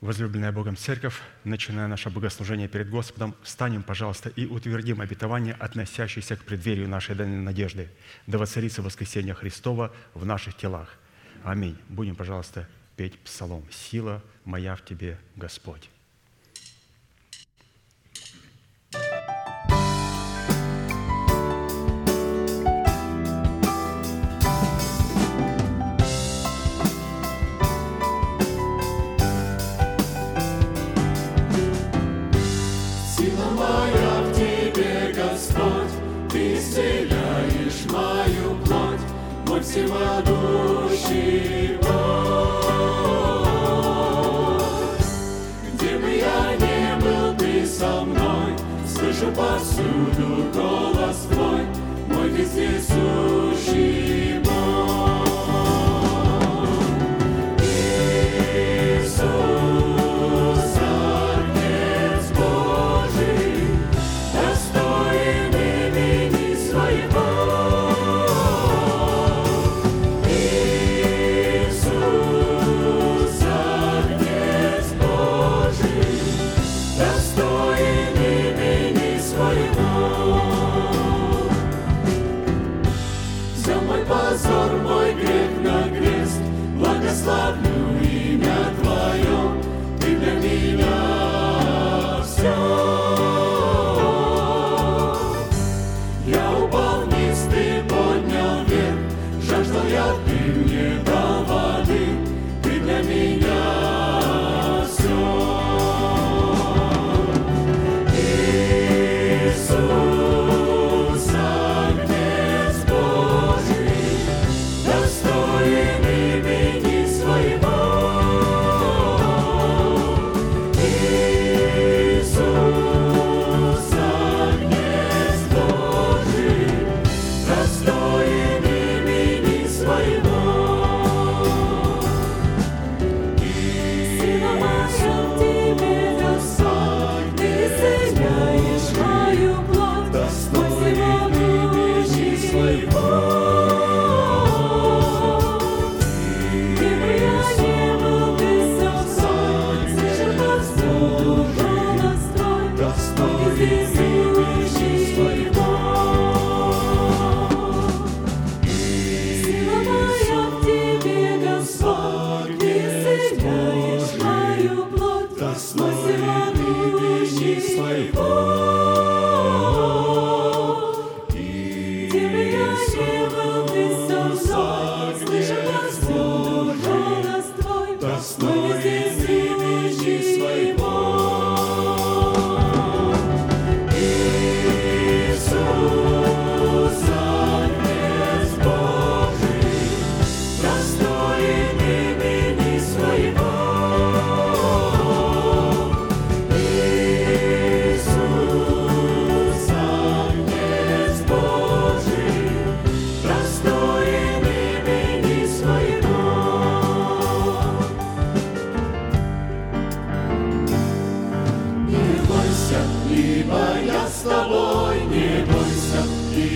Возлюбленная Богом Церковь, начиная наше богослужение перед Господом, встанем, пожалуйста, и утвердим обетование, относящееся к преддверию нашей данной надежды, да воцарится воскресение Христова в наших телах. Аминь. Будем, пожалуйста, петь псалом «Сила моя в Тебе, Господь». слышу повсюду голос твой, мой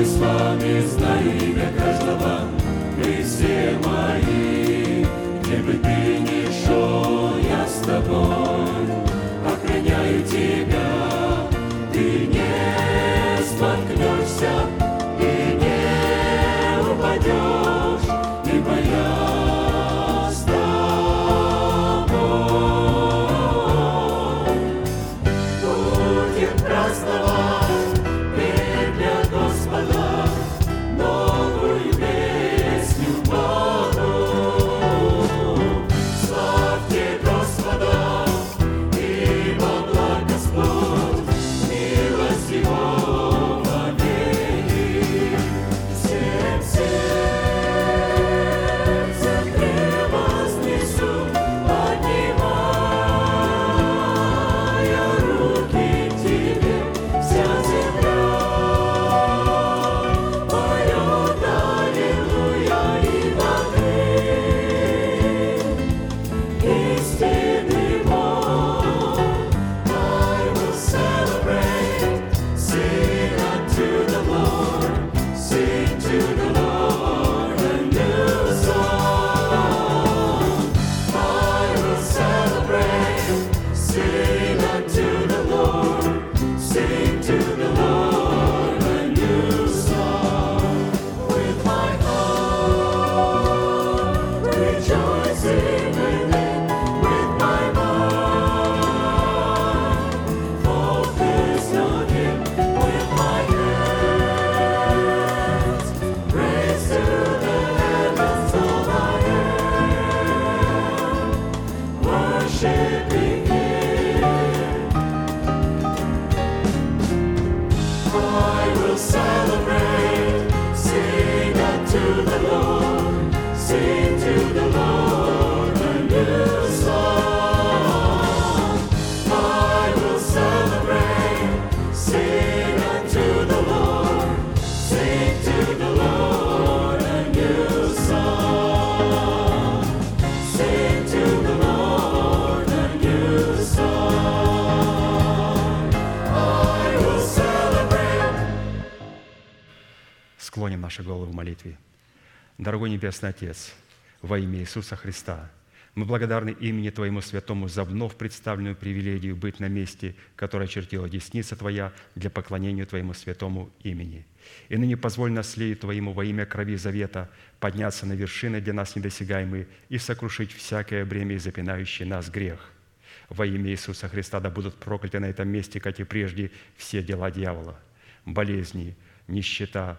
с вами знаю имя каждого, вы все мои. Склоним наши головы в молитве. Дорогой Небесный Отец, во имя Иисуса Христа, мы благодарны имени Твоему Святому за вновь представленную привилегию быть на месте, которое чертила десница Твоя для поклонения Твоему Святому имени. И ныне позволь наследию Твоему во имя крови завета подняться на вершины для нас недосягаемые и сокрушить всякое бремя и запинающий нас грех. Во имя Иисуса Христа да будут прокляты на этом месте, как и прежде, все дела дьявола, болезни, нищета,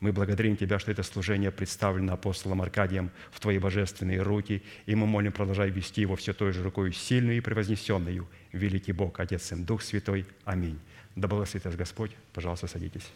мы благодарим Тебя, что это служение представлено апостолом Аркадием в Твои божественные руки, и мы молим, продолжай вести его все той же рукой сильную и превознесенную. Великий Бог, Отец и Дух Святой. Аминь. Да благословит вас Господь. Пожалуйста, садитесь.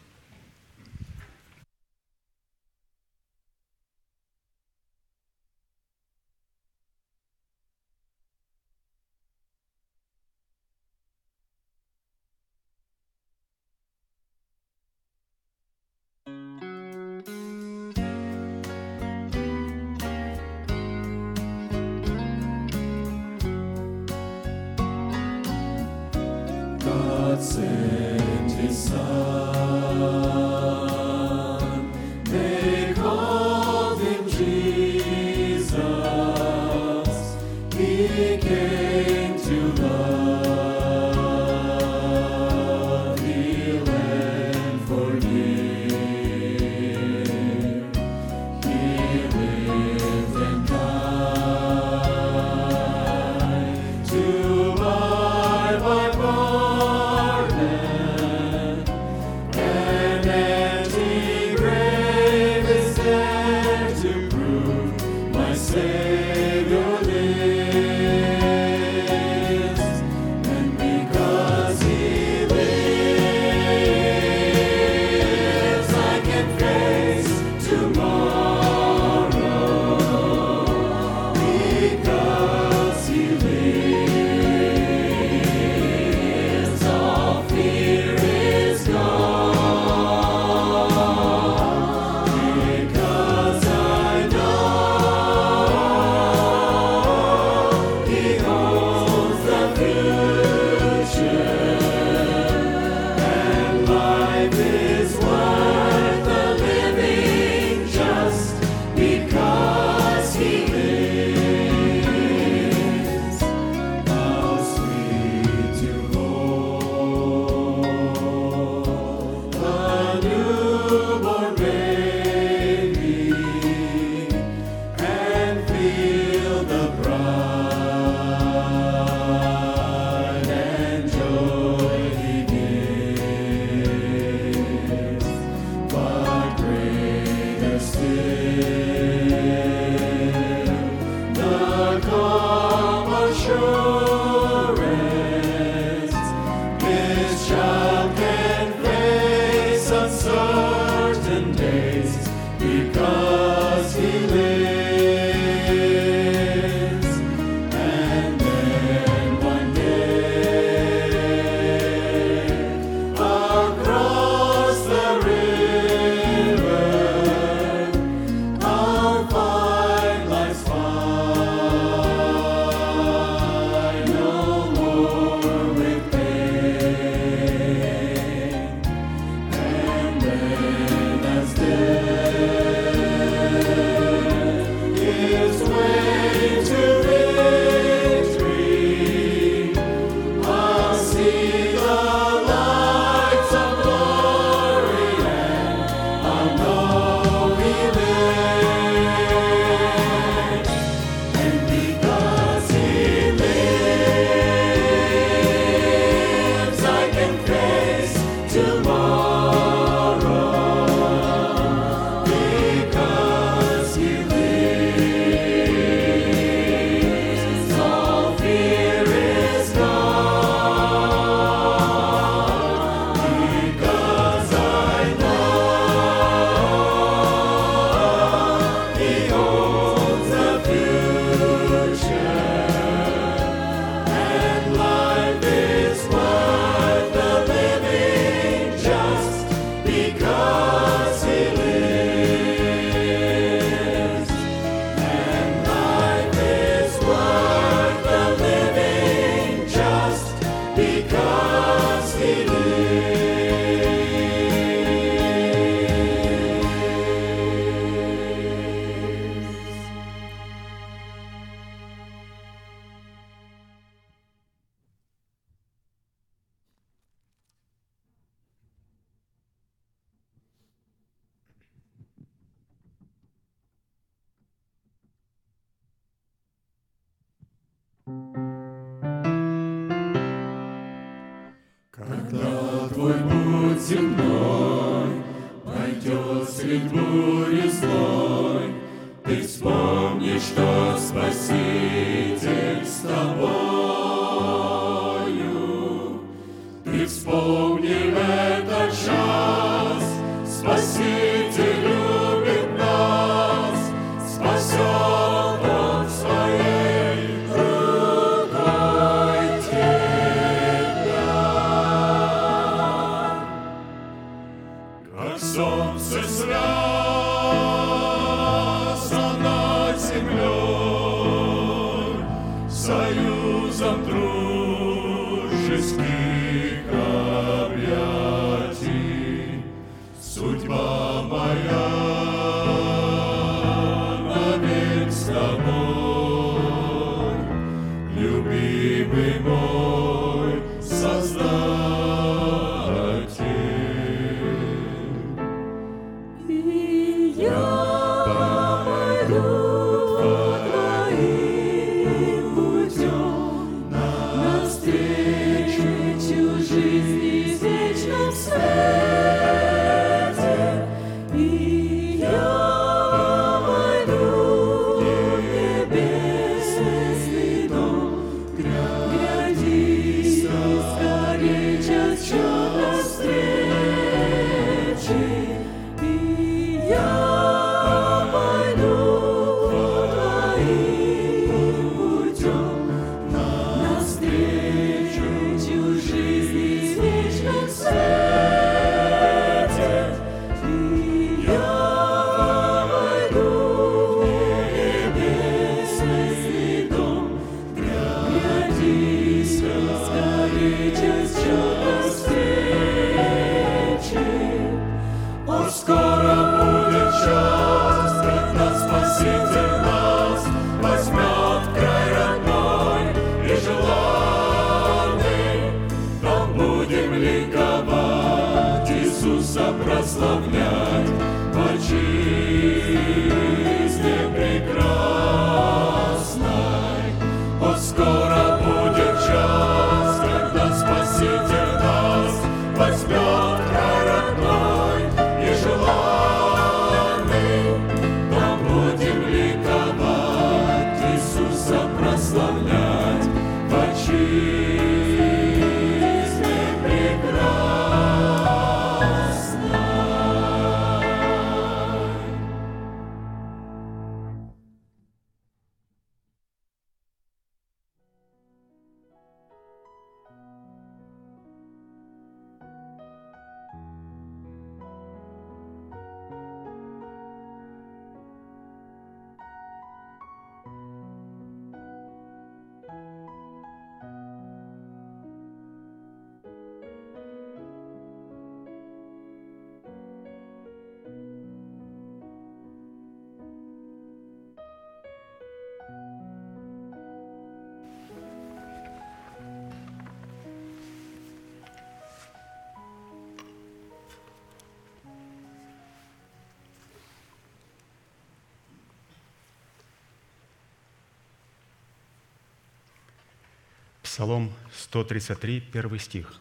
Псалом 133, первый стих.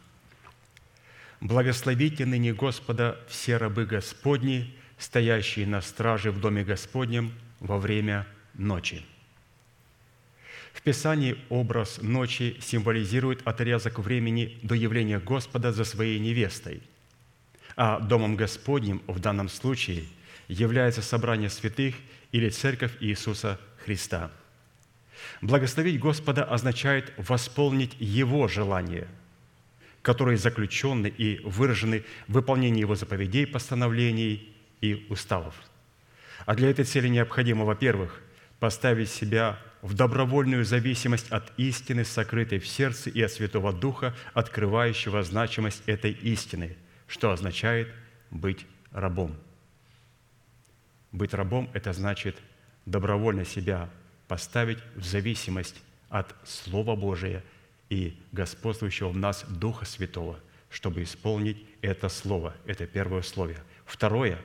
«Благословите ныне Господа все рабы Господни, стоящие на страже в доме Господнем во время ночи». В Писании образ ночи символизирует отрезок времени до явления Господа за своей невестой, а домом Господним в данном случае является собрание святых или Церковь Иисуса Христа – Благословить Господа означает восполнить Его желания, которые заключены и выражены в выполнении Его заповедей, постановлений и уставов. А для этой цели необходимо, во-первых, поставить себя в добровольную зависимость от истины, сокрытой в сердце и от Святого Духа, открывающего значимость этой истины, что означает быть рабом. Быть рабом – это значит добровольно себя поставить в зависимость от Слова Божия и господствующего в нас Духа Святого, чтобы исполнить это Слово. Это первое условие. Второе.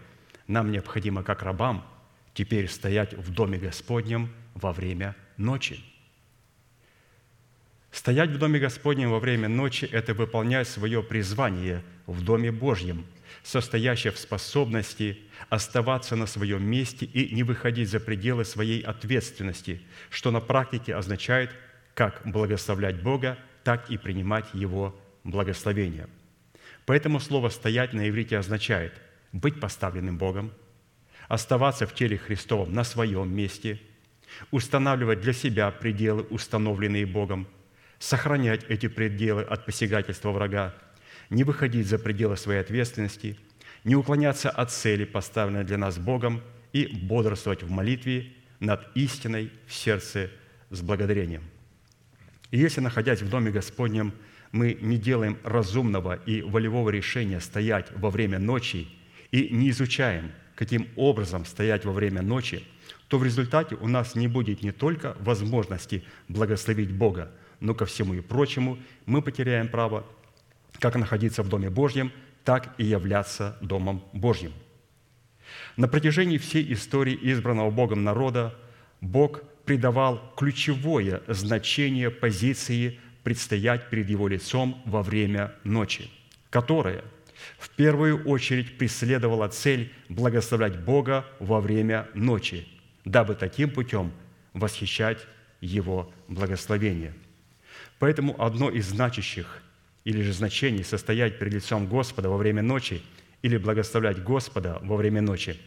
Нам необходимо, как рабам, теперь стоять в Доме Господнем во время ночи. Стоять в Доме Господнем во время ночи – это выполнять свое призвание в Доме Божьем, состоящее в способности оставаться на своем месте и не выходить за пределы своей ответственности, что на практике означает как благословлять Бога, так и принимать Его благословение. Поэтому слово «стоять» на иврите означает быть поставленным Богом, оставаться в теле Христовом на своем месте, устанавливать для себя пределы, установленные Богом – сохранять эти пределы от посягательства врага, не выходить за пределы своей ответственности, не уклоняться от цели, поставленной для нас Богом, и бодрствовать в молитве над истиной в сердце с благодарением. И если, находясь в Доме Господнем, мы не делаем разумного и волевого решения стоять во время ночи и не изучаем, каким образом стоять во время ночи, то в результате у нас не будет не только возможности благословить Бога, но ко всему и прочему мы потеряем право как находиться в Доме Божьем, так и являться Домом Божьим. На протяжении всей истории избранного Богом народа Бог придавал ключевое значение позиции предстоять перед Его лицом во время ночи, которая в первую очередь преследовала цель благословлять Бога во время ночи, дабы таким путем восхищать Его благословение – Поэтому одно из значащих или же значений состоять перед лицом Господа во время ночи или благословлять Господа во время ночи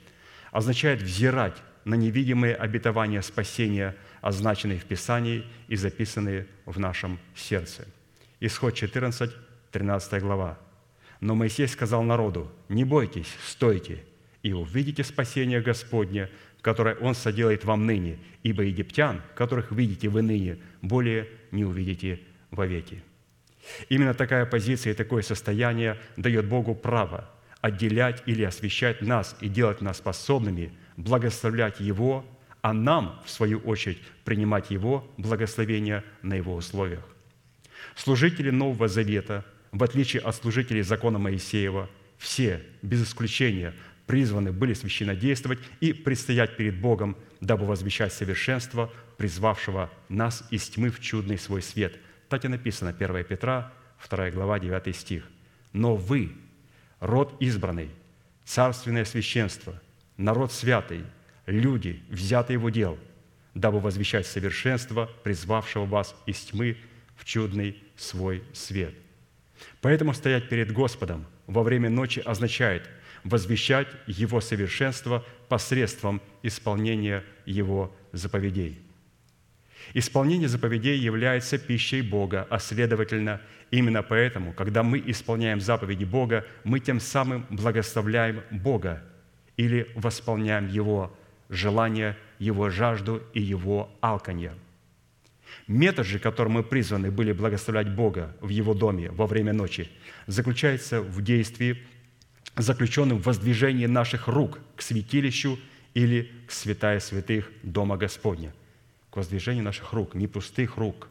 означает взирать на невидимые обетования спасения, означенные в Писании и записанные в нашем сердце. Исход 14, 13 глава. «Но Моисей сказал народу, не бойтесь, стойте, и увидите спасение Господне, которое Он соделает вам ныне, ибо египтян, которых видите вы ныне, более не увидите вовеки». Именно такая позиция и такое состояние дает Богу право отделять или освещать нас и делать нас способными благословлять Его, а нам, в свою очередь, принимать Его благословения на Его условиях. Служители Нового Завета, в отличие от служителей закона Моисеева, все, без исключения, призваны были священнодействовать и предстоять перед Богом, дабы возвещать совершенство, призвавшего нас из тьмы в чудный свой свет. Так и написано, 1 Петра, 2 глава, 9 стих. «Но вы, род избранный, царственное священство, народ святый, люди, взятые в удел, дабы возвещать совершенство, призвавшего вас из тьмы в чудный свой свет». Поэтому стоять перед Господом во время ночи означает – возвещать Его совершенство посредством исполнения Его заповедей. Исполнение заповедей является пищей Бога, а следовательно, именно поэтому, когда мы исполняем заповеди Бога, мы тем самым благословляем Бога или восполняем Его желание, Его жажду и Его алканье. Метод же, которым мы призваны были благословлять Бога в Его доме во время ночи, заключается в действии заключенным в воздвижении наших рук к святилищу или к святая святых Дома Господня. К воздвижению наших рук, не пустых рук.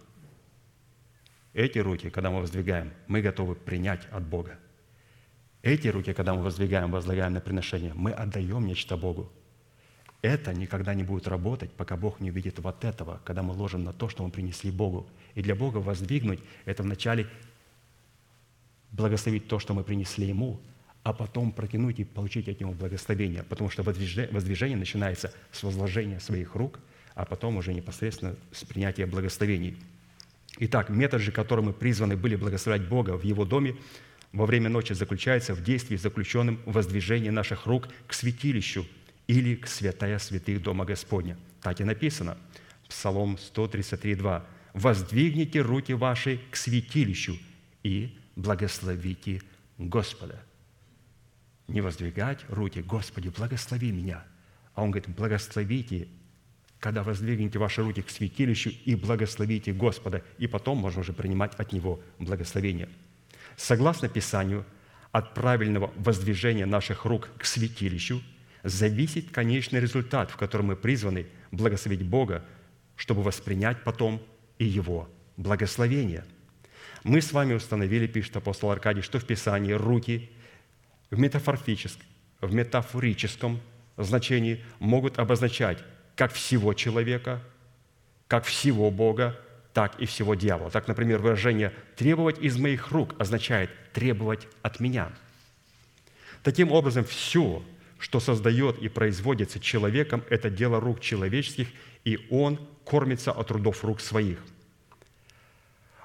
Эти руки, когда мы воздвигаем, мы готовы принять от Бога. Эти руки, когда мы воздвигаем, возлагаем на приношение, мы отдаем нечто Богу. Это никогда не будет работать, пока Бог не увидит вот этого, когда мы ложим на то, что мы принесли Богу. И для Бога воздвигнуть – это вначале благословить то, что мы принесли Ему, а потом протянуть и получить от Него благословение, потому что воздвижение начинается с возложения своих рук, а потом уже непосредственно с принятия благословений. Итак, метод же, которым мы призваны были благословлять Бога в Его доме, во время ночи заключается в действии, заключенном в воздвижении наших рук к святилищу или к святая святых Дома Господня. Так и написано, Псалом 133, 2. «Воздвигните руки ваши к святилищу и благословите Господа» не воздвигать руки, Господи, благослови меня. А он говорит, благословите, когда воздвигнете ваши руки к святилищу и благословите Господа, и потом можно уже принимать от Него благословение. Согласно Писанию, от правильного воздвижения наших рук к святилищу зависит конечный результат, в котором мы призваны благословить Бога, чтобы воспринять потом и Его благословение. Мы с вами установили, пишет апостол Аркадий, что в Писании руки в метафорическом, в метафорическом значении могут обозначать как всего человека, как всего Бога, так и всего дьявола. Так, например, выражение «требовать из моих рук» означает «требовать от меня». Таким образом, все, что создает и производится человеком, это дело рук человеческих, и он кормится от трудов рук своих.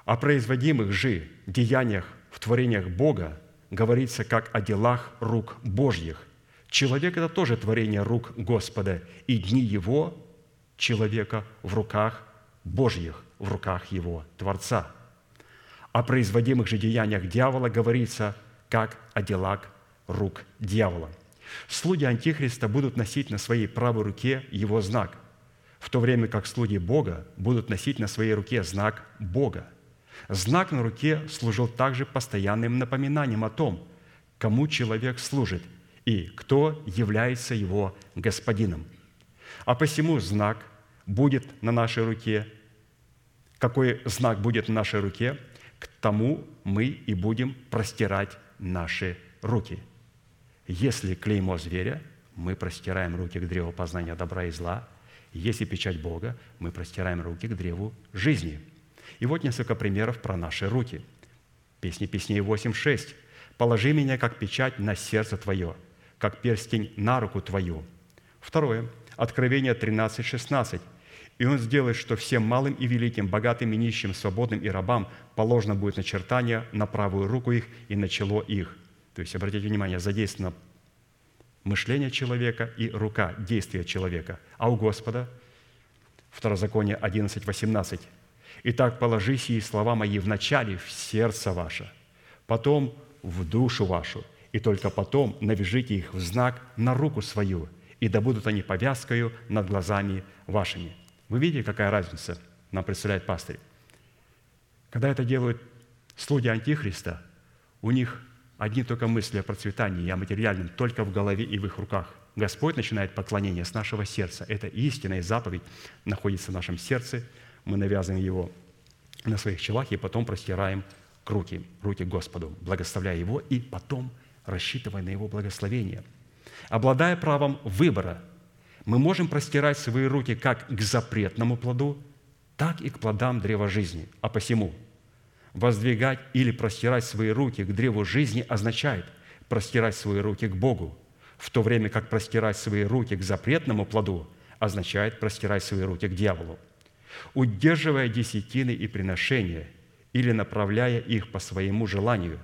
О производимых же деяниях в творениях Бога говорится как о делах рук Божьих. Человек – это тоже творение рук Господа, и дни Его, человека, в руках Божьих, в руках Его, Творца. О производимых же деяниях дьявола говорится как о делах рук дьявола. Слуги Антихриста будут носить на своей правой руке его знак, в то время как слуги Бога будут носить на своей руке знак Бога. Знак на руке служил также постоянным напоминанием о том, кому человек служит и кто является его господином. А посему знак будет на нашей руке. Какой знак будет на нашей руке, к тому мы и будем простирать наши руки. Если клеймо зверя, мы простираем руки к древу познания добра и зла. Если печать Бога, мы простираем руки к древу жизни. И вот несколько примеров про наши руки. Песни Песней 8.6. «Положи меня, как печать, на сердце Твое, как перстень на руку Твою». Второе. Откровение 13.16. «И Он сделает, что всем малым и великим, богатым и нищим, свободным и рабам положено будет начертание на правую руку их и на чело их». То есть, обратите внимание, задействовано мышление человека и рука, действия человека. А у Господа, Второзаконие 11, 18, «Итак, положи сии слова мои вначале в сердце ваше, потом в душу вашу, и только потом навяжите их в знак на руку свою, и да будут они повязкою над глазами вашими». Вы видите, какая разница нам представляет пастырь? Когда это делают слуги Антихриста, у них одни только мысли о процветании и о материальном только в голове и в их руках. Господь начинает поклонение с нашего сердца. Это истинная заповедь находится в нашем сердце. Мы навязываем его на своих челах и потом простираем руки, руки Господу, благословляя Его и потом рассчитывая на Его благословение. Обладая правом выбора, мы можем простирать свои руки как к запретному плоду, так и к плодам древа жизни. А посему – воздвигать или простирать свои руки к древу жизни означает простирать свои руки к Богу, в то время как простирать свои руки к запретному плоду означает простирать свои руки к дьяволу. Удерживая десятины и приношения или направляя их по своему желанию,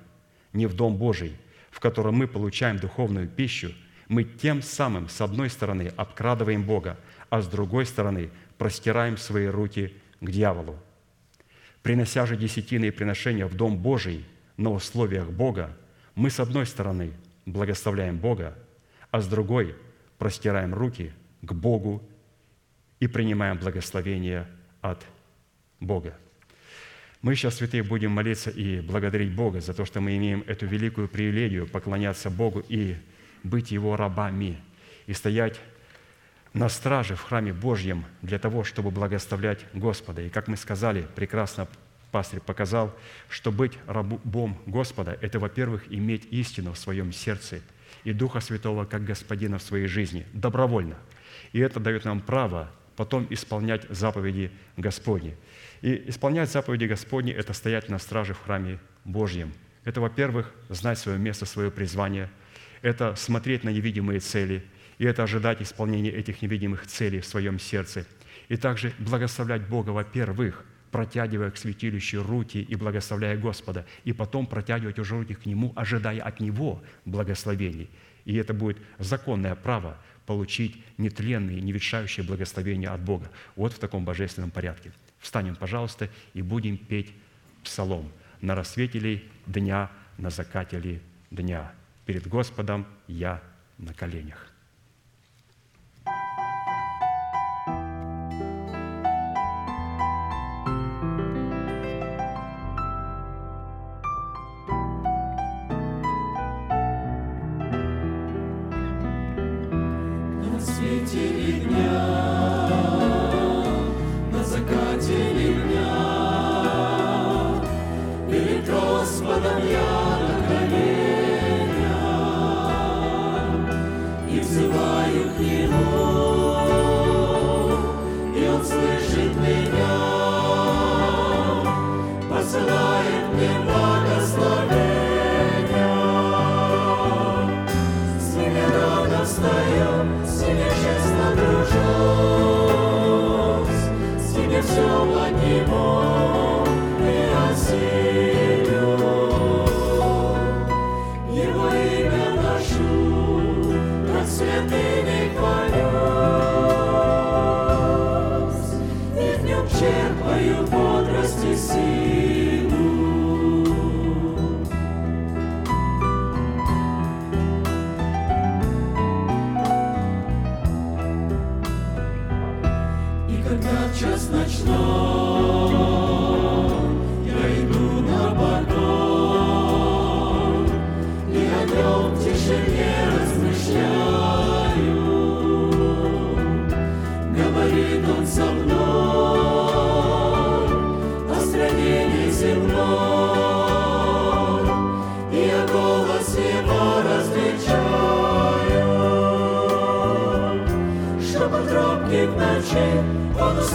не в Дом Божий, в котором мы получаем духовную пищу, мы тем самым, с одной стороны, обкрадываем Бога, а с другой стороны, простираем свои руки к дьяволу – Принося же десятины и приношения в Дом Божий на условиях Бога, мы с одной стороны благословляем Бога, а с другой простираем руки к Богу и принимаем благословение от Бога. Мы сейчас, святые, будем молиться и благодарить Бога за то, что мы имеем эту великую привилегию поклоняться Богу и быть Его рабами, и стоять на страже в храме Божьем для того, чтобы благословлять Господа. И как мы сказали, прекрасно пастырь показал, что быть рабом Господа – это, во-первых, иметь истину в своем сердце и Духа Святого как Господина в своей жизни, добровольно. И это дает нам право потом исполнять заповеди Господни. И исполнять заповеди Господни – это стоять на страже в храме Божьем. Это, во-первых, знать свое место, свое призвание. Это смотреть на невидимые цели – и это ожидать исполнения этих невидимых целей в своем сердце. И также благословлять Бога, во-первых, протягивая к святилищу руки и благословляя Господа, и потом протягивать уже руки к Нему, ожидая от Него благословений. И это будет законное право получить нетленные, не ветшающие благословения от Бога. Вот в таком божественном порядке. Встанем, пожалуйста, и будем петь псалом «На рассвете дня, на закате дня. Перед Господом я на коленях». слышит меня.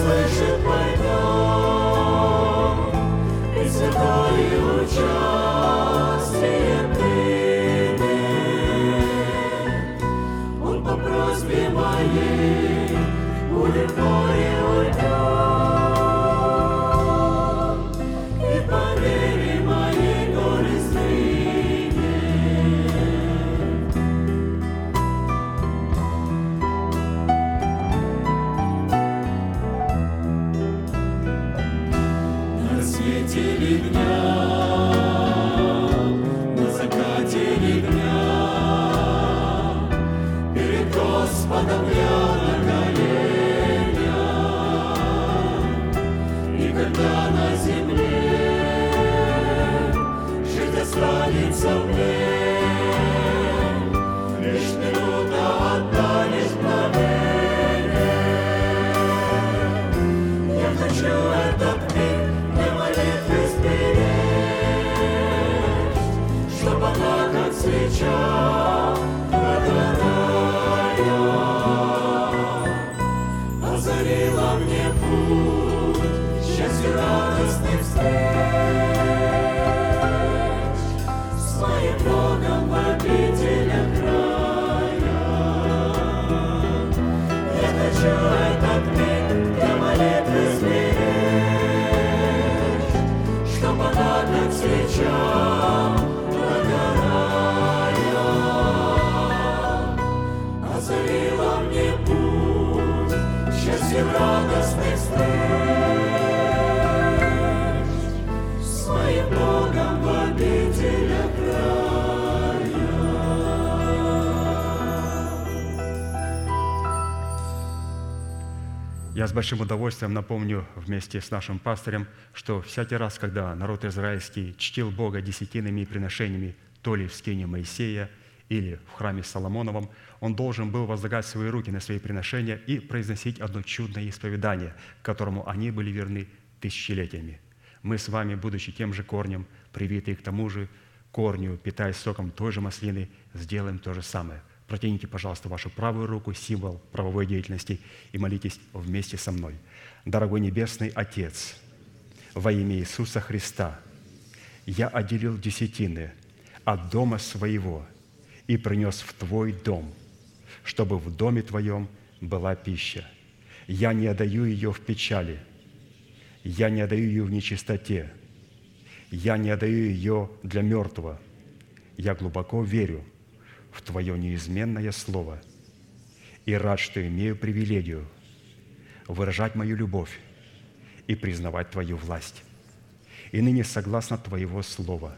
Он С большим удовольствием напомню вместе с нашим пастырем, что всякий раз, когда народ израильский чтил Бога десятинными приношениями, то ли в скине Моисея или в храме Соломоновом, он должен был возлагать свои руки на свои приношения и произносить одно чудное исповедание, которому они были верны тысячелетиями. Мы с вами, будучи тем же корнем, привитые к тому же корню, питаясь соком той же маслины, сделаем то же самое. Протяните, пожалуйста, вашу правую руку, символ правовой деятельности, и молитесь вместе со мной. Дорогой Небесный Отец, во имя Иисуса Христа, я отделил десятины от дома своего и принес в Твой дом, чтобы в доме Твоем была пища. Я не отдаю ее в печали, я не отдаю ее в нечистоте, я не отдаю ее для мертвого. Я глубоко верю в Твое неизменное Слово и рад, что имею привилегию выражать мою любовь и признавать Твою власть. И ныне, согласно Твоего Слова,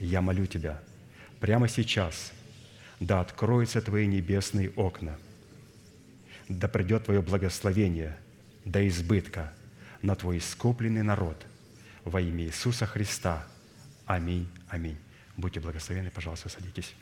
я молю Тебя прямо сейчас, да откроются Твои небесные окна, да придет Твое благословение до избытка на Твой искупленный народ во имя Иисуса Христа. Аминь. Аминь. Будьте благословенны, пожалуйста, садитесь.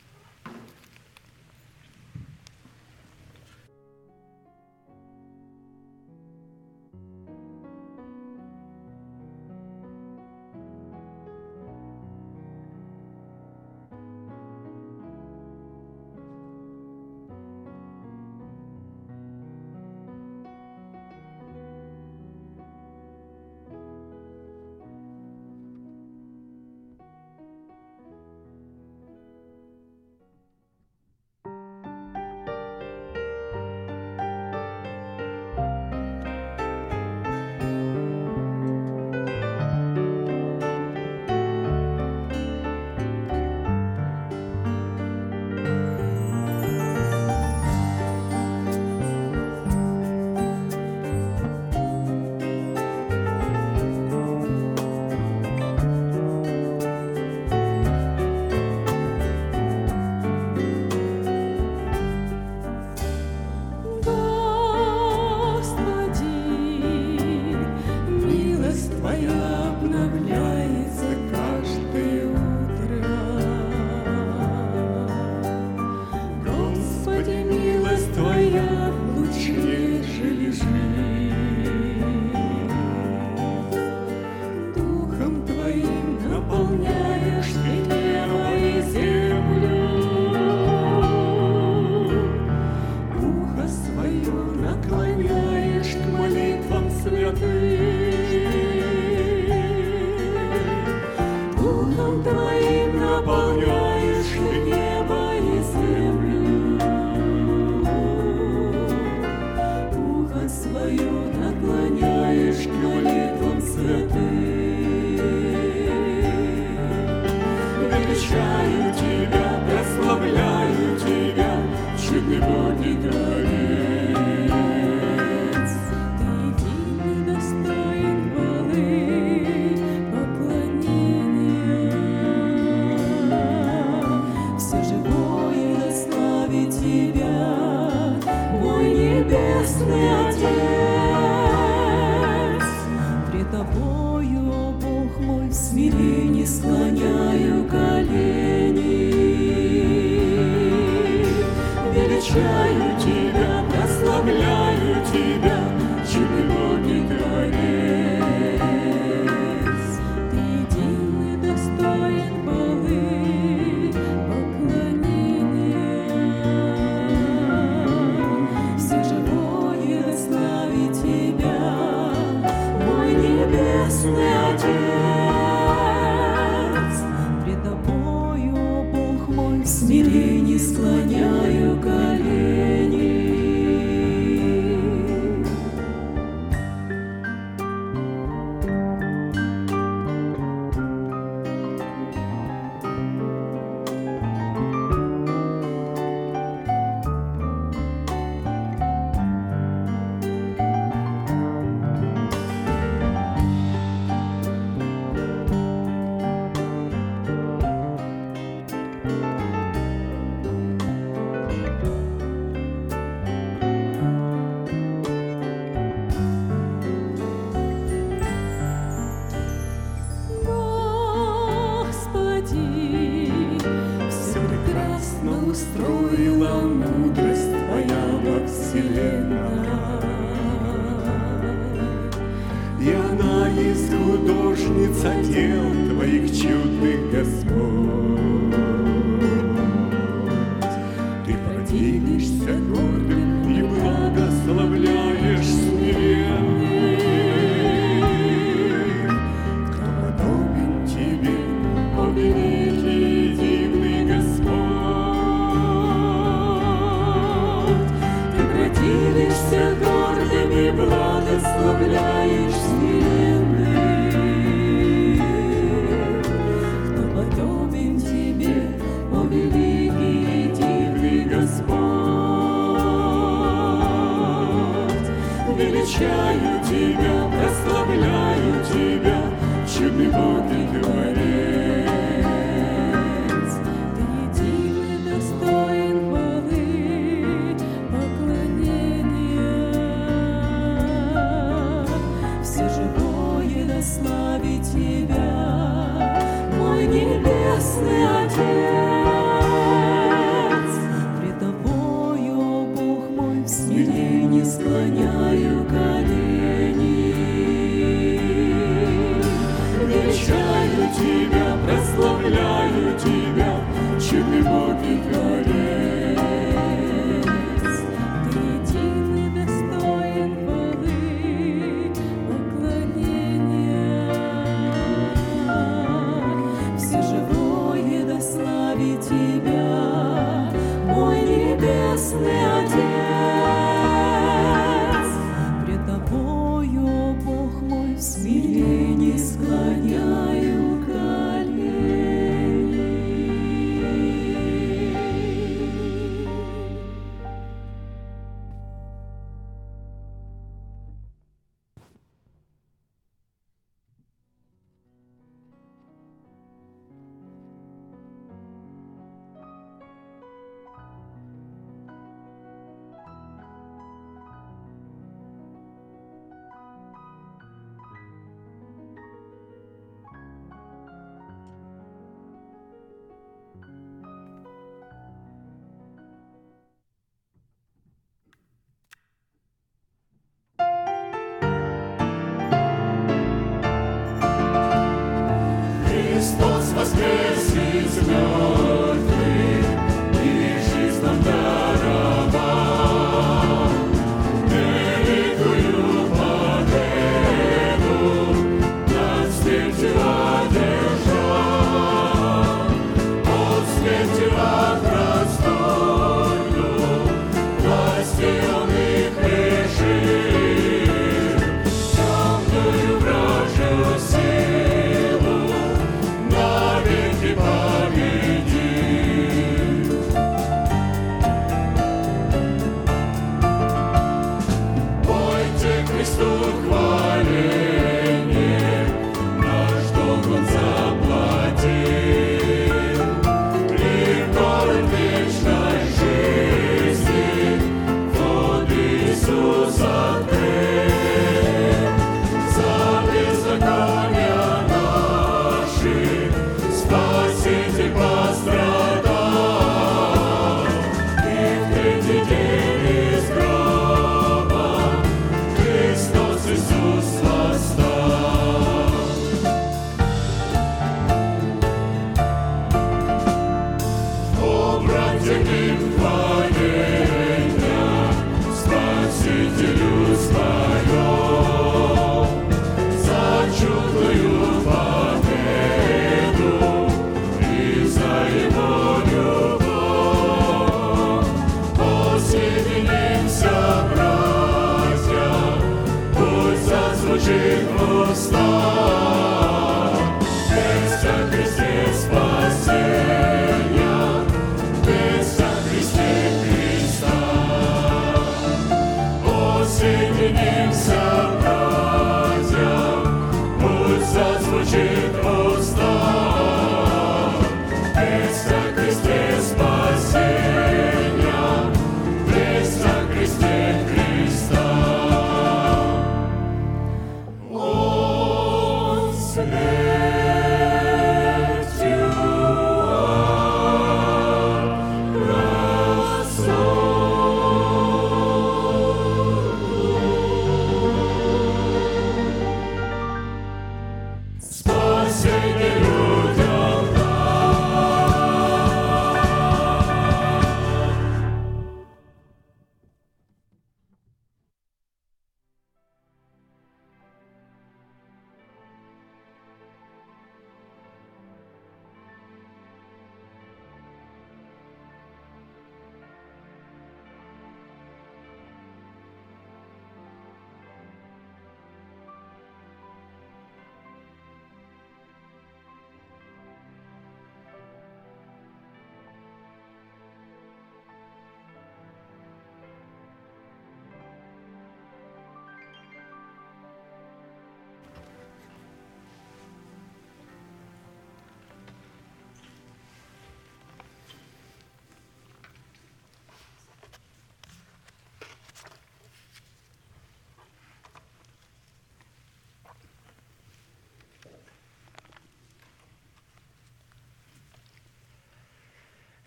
You.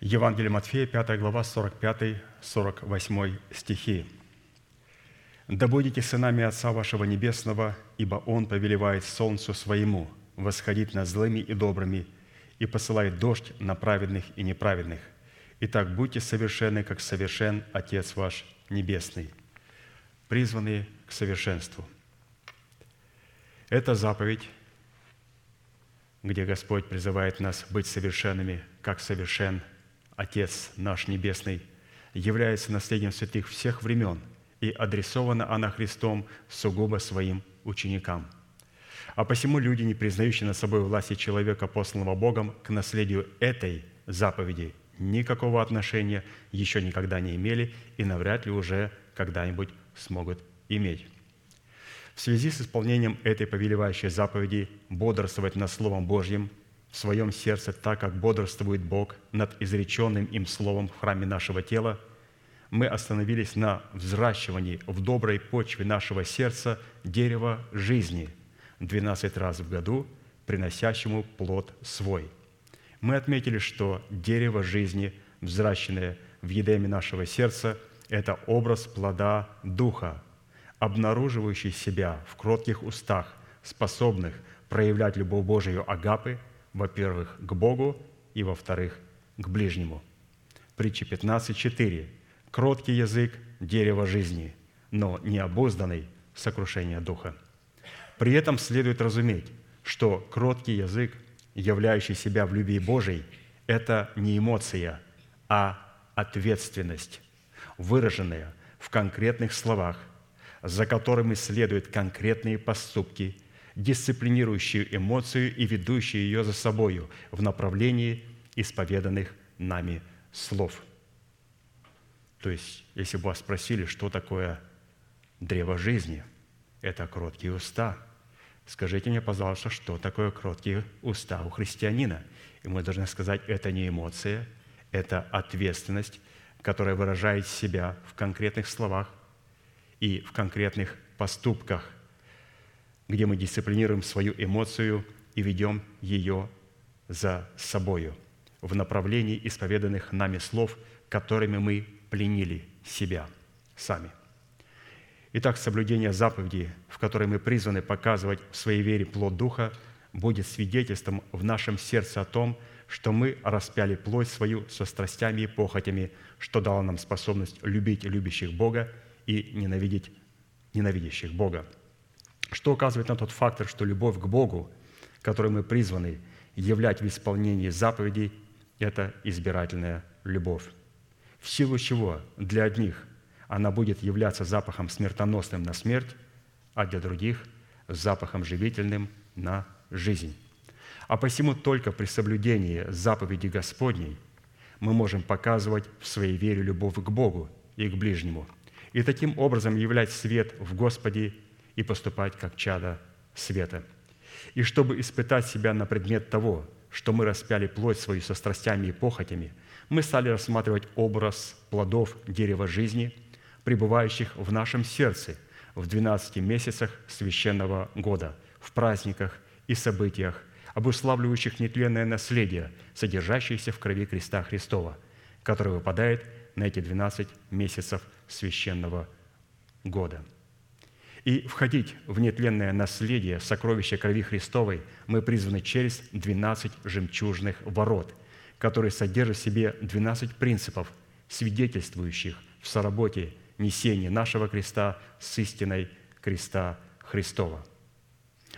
Евангелие Матфея, 5 глава, 45-48 стихи. «Да будете сынами Отца вашего Небесного, ибо Он повелевает солнцу своему восходить над злыми и добрыми, и посылает дождь на праведных и неправедных. Итак, будьте совершенны, как совершен Отец ваш Небесный». Призванные к совершенству. Это заповедь, где Господь призывает нас быть совершенными, как совершен Отец наш Небесный, является наследием святых всех времен, и адресована она Христом сугубо своим ученикам. А посему люди, не признающие над собой власти человека, посланного Богом, к наследию этой заповеди никакого отношения еще никогда не имели и навряд ли уже когда-нибудь смогут иметь. В связи с исполнением этой повелевающей заповеди бодрствовать над Словом Божьим в своем сердце так, как бодрствует Бог над изреченным им Словом в храме нашего тела, мы остановились на взращивании в доброй почве нашего сердца дерева жизни 12 раз в году, приносящему плод свой. Мы отметили, что дерево жизни, взращенное в едеме нашего сердца, это образ плода Духа, обнаруживающий себя в кротких устах, способных проявлять любовь Божию агапы, во-первых, к Богу и, во-вторых, к ближнему. Притча 15.4. «Кроткий язык – дерево жизни, но необузданный – сокрушение духа». При этом следует разуметь, что кроткий язык, являющий себя в любви Божией, это не эмоция, а ответственность, выраженная в конкретных словах – за которыми следуют конкретные поступки, дисциплинирующие эмоцию и ведущие ее за собою в направлении исповеданных нами слов. То есть, если бы вас спросили, что такое древо жизни, это кроткие уста. Скажите мне, пожалуйста, что такое кроткие уста у христианина? И мы должны сказать, это не эмоция, это ответственность, которая выражает себя в конкретных словах, и в конкретных поступках, где мы дисциплинируем свою эмоцию и ведем ее за собою в направлении исповеданных нами слов, которыми мы пленили себя сами. Итак, соблюдение заповеди, в которой мы призваны показывать в своей вере плод Духа, будет свидетельством в нашем сердце о том, что мы распяли плоть свою со страстями и похотями, что дало нам способность любить любящих Бога – и ненавидеть ненавидящих Бога. Что указывает на тот фактор, что любовь к Богу, которой мы призваны являть в исполнении заповедей, это избирательная любовь. В силу чего для одних она будет являться запахом смертоносным на смерть, а для других – запахом живительным на жизнь. А посему только при соблюдении заповеди Господней мы можем показывать в своей вере любовь к Богу и к ближнему – и таким образом являть свет в Господе и поступать как чада света. И чтобы испытать себя на предмет того, что мы распяли плоть свою со страстями и похотями, мы стали рассматривать образ плодов дерева жизни, пребывающих в нашем сердце в 12 месяцах священного года, в праздниках и событиях, обуславливающих нетленное наследие, содержащееся в крови креста Христова, которое выпадает на эти 12 месяцев священного года. И входить в нетленное наследие сокровища крови Христовой мы призваны через 12 жемчужных ворот, которые содержат в себе 12 принципов, свидетельствующих в соработе несения нашего креста с истиной креста Христова.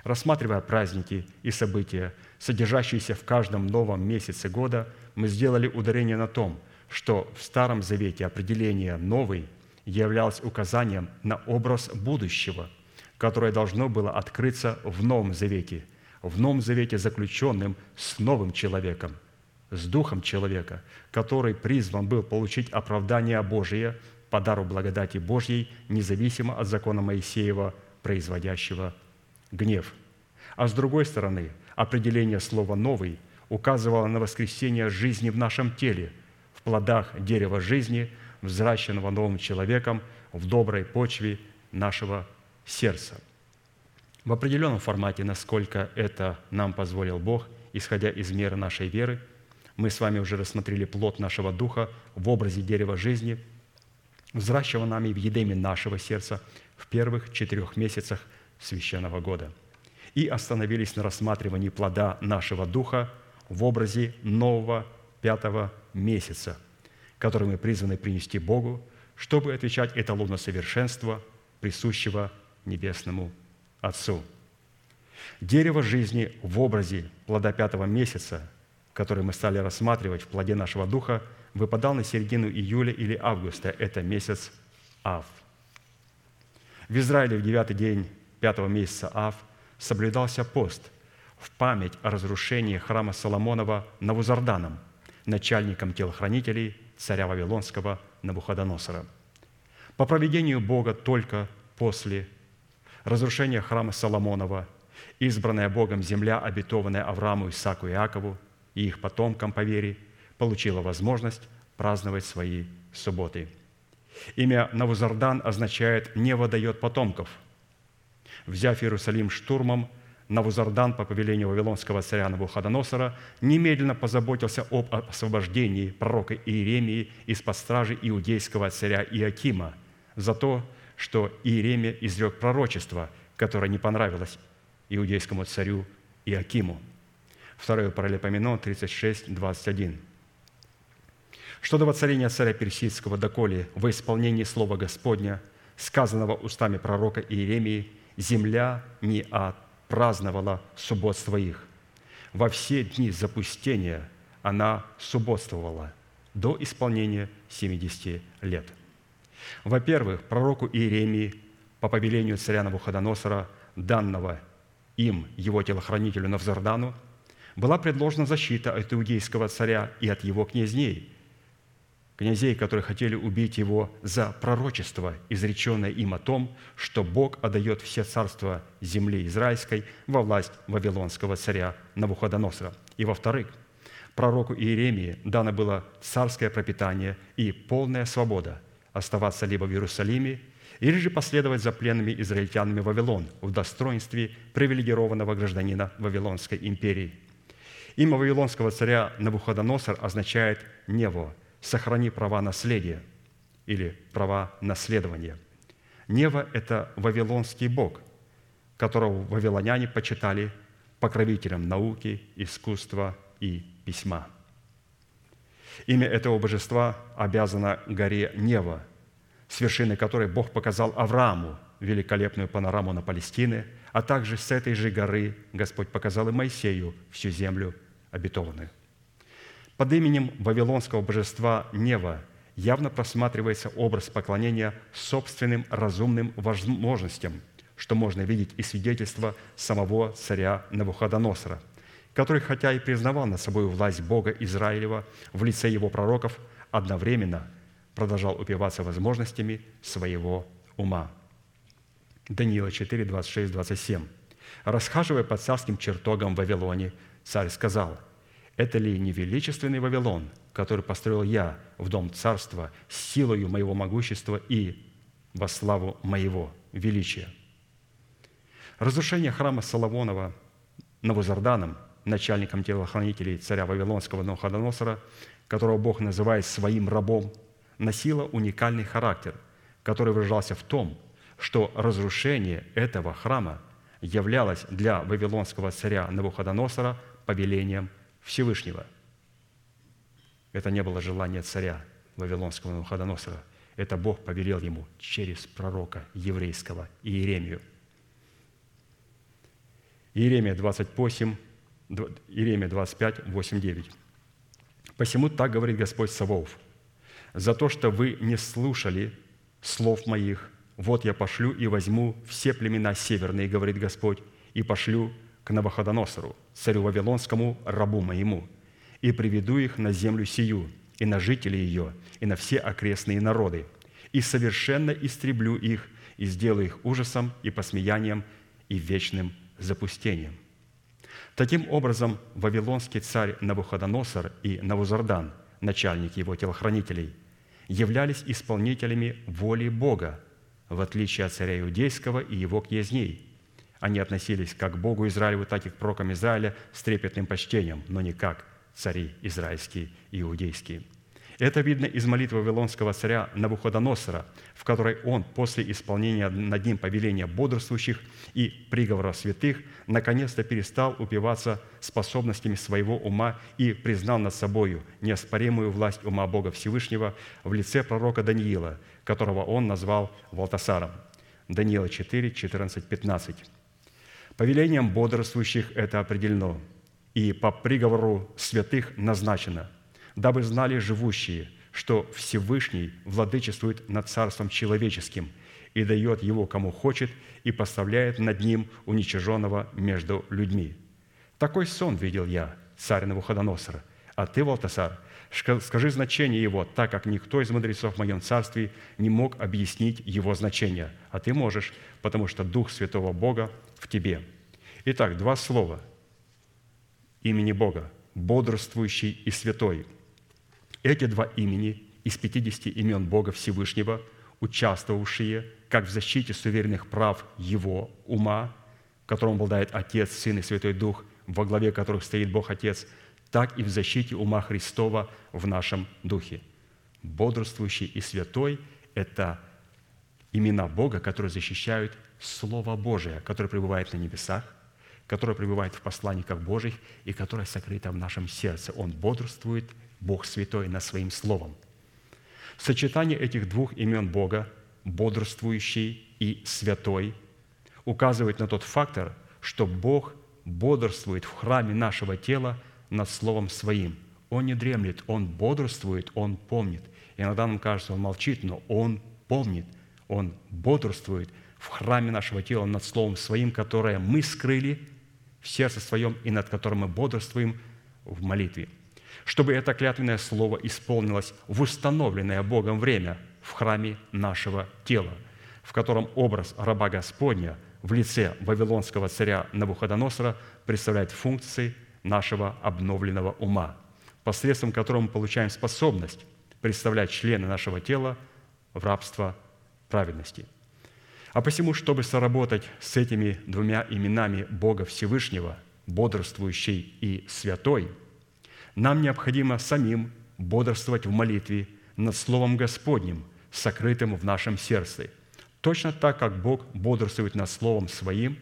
Рассматривая праздники и события, содержащиеся в каждом новом месяце года, мы сделали ударение на том, что в Старом Завете определение «новый» являлось указанием на образ будущего, которое должно было открыться в Новом Завете, в Новом Завете заключенным с новым человеком, с духом человека, который призван был получить оправдание Божие по дару благодати Божьей, независимо от закона Моисеева, производящего гнев. А с другой стороны, определение слова «новый» указывало на воскресение жизни в нашем теле, в плодах дерева жизни – взращенного новым человеком в доброй почве нашего сердца. В определенном формате, насколько это нам позволил Бог, исходя из меры нашей веры, мы с вами уже рассмотрели плод нашего духа в образе дерева жизни, взращиваемого нами в едеме нашего сердца в первых четырех месяцах священного года. И остановились на рассматривании плода нашего духа в образе нового пятого месяца, который мы призваны принести Богу, чтобы отвечать эталону совершенства, присущего Небесному Отцу. Дерево жизни в образе плода пятого месяца – который мы стали рассматривать в плоде нашего духа, выпадал на середину июля или августа. Это месяц Ав. В Израиле в девятый день пятого месяца Ав соблюдался пост в память о разрушении храма Соломонова Навузарданом, начальником телохранителей царя Вавилонского Навуходоносора. По проведению Бога только после разрушения храма Соломонова, избранная Богом земля, обетованная Аврааму, Исаку и Иакову – и их потомкам по вере получила возможность праздновать свои субботы. Имя Навузардан означает «не дает потомков». Взяв Иерусалим штурмом, Навузардан по повелению вавилонского царя Навуходоносора немедленно позаботился об освобождении пророка Иеремии из-под стражи иудейского царя Иакима за то, что Иеремия изрек пророчество, которое не понравилось иудейскому царю Иакиму. Второе Паралипоменон 36, 21. «Что до воцарения царя Персидского доколе во исполнении слова Господня, сказанного устами пророка Иеремии, земля не отпраздновала суббот своих. Во все дни запустения она субботствовала до исполнения 70 лет». Во-первых, пророку Иеремии по повелению царя Навуходоносора, данного им, его телохранителю Навзардану, была предложена защита от иудейского царя и от его князней, князей, которые хотели убить его за пророчество, изреченное им о том, что Бог отдает все царства земли израильской во власть вавилонского царя Навуходоносора. И во-вторых, пророку Иеремии дано было царское пропитание и полная свобода оставаться либо в Иерусалиме, или же последовать за пленными израильтянами Вавилон в достоинстве привилегированного гражданина Вавилонской империи – Имя вавилонского царя Навуходоносор означает «нево» – «сохрани права наследия» или «права наследования». Нева – это вавилонский бог, которого вавилоняне почитали покровителем науки, искусства и письма. Имя этого божества обязано горе Нева, с вершины которой Бог показал Аврааму великолепную панораму на Палестины – а также с этой же горы Господь показал и Моисею всю землю обетованную. Под именем вавилонского божества Нева явно просматривается образ поклонения собственным разумным возможностям, что можно видеть из свидетельства самого царя Навуходоносора, который, хотя и признавал над собой власть Бога Израилева в лице его пророков, одновременно продолжал упиваться возможностями своего ума – Даниила 4, 26, 27. «Расхаживая по царским чертогам в Вавилоне, царь сказал, «Это ли не величественный Вавилон, который построил я в дом царства силою моего могущества и во славу моего величия?» Разрушение храма Соломонова Навузарданом, начальником телохранителей царя Вавилонского Навуходоносора, которого Бог называет своим рабом, носило уникальный характер, который выражался в том, что разрушение этого храма являлось для вавилонского царя Навуходоносора повелением Всевышнего. Это не было желание царя вавилонского Навуходоносора. Это Бог повелел ему через пророка еврейского Иеремию. Иеремия 28, Иеремия 25, 8, 9. «Посему так говорит Господь Савов, за то, что вы не слушали слов моих, «Вот я пошлю и возьму все племена северные, говорит Господь, и пошлю к Навуходоносору, царю Вавилонскому, рабу моему, и приведу их на землю сию, и на жителей ее, и на все окрестные народы, и совершенно истреблю их, и сделаю их ужасом и посмеянием и вечным запустением». Таким образом, вавилонский царь Навуходоносор и Навузардан, начальник его телохранителей, являлись исполнителями воли Бога, в отличие от царя Иудейского и его князней. Они относились как к Богу Израилеву, так и к пророкам Израиля с трепетным почтением, но не как цари израильские и иудейские». Это видно из молитвы Вавилонского царя Навуходоносора, в которой он после исполнения над ним повеления бодрствующих и приговора святых наконец-то перестал упиваться способностями своего ума и признал над собою неоспоримую власть ума Бога Всевышнего в лице пророка Даниила, которого он назвал Валтасаром. Даниила 4, 14, 15. Повелением бодрствующих это определено, и по приговору святых назначено – дабы знали живущие, что Всевышний владычествует над царством человеческим и дает его кому хочет и поставляет над ним уничиженного между людьми. Такой сон видел я, царь Навуходоносора, а ты, Валтасар, скажи значение его, так как никто из мудрецов в моем царстве не мог объяснить его значение, а ты можешь, потому что Дух Святого Бога в тебе». Итак, два слова имени Бога – бодрствующий и святой – эти два имени из 50 имен Бога Всевышнего, участвовавшие как в защите суверенных прав Его ума, которым обладает Отец, Сын и Святой Дух, во главе которых стоит Бог Отец, так и в защите ума Христова в нашем духе. Бодрствующий и святой – это имена Бога, которые защищают Слово Божие, которое пребывает на небесах, которое пребывает в посланниках Божьих и которое сокрыто в нашем сердце. Он бодрствует Бог Святой над Своим Словом. Сочетание этих двух имен Бога, бодрствующий и святой, указывает на тот фактор, что Бог бодрствует в храме нашего тела над Словом Своим. Он не дремлет, Он бодрствует, Он помнит. Иногда нам кажется, Он молчит, но Он помнит, Он бодрствует в храме нашего тела над Словом Своим, которое мы скрыли в сердце своем и над которым мы бодрствуем в молитве – чтобы это клятвенное слово исполнилось в установленное Богом время в храме нашего тела, в котором образ раба Господня в лице вавилонского царя Навуходоносора представляет функции нашего обновленного ума, посредством которого мы получаем способность представлять члены нашего тела в рабство праведности. А посему, чтобы соработать с этими двумя именами Бога Всевышнего, бодрствующий и святой – нам необходимо самим бодрствовать в молитве над Словом Господним, сокрытым в нашем сердце. Точно так, как Бог бодрствует над Словом Своим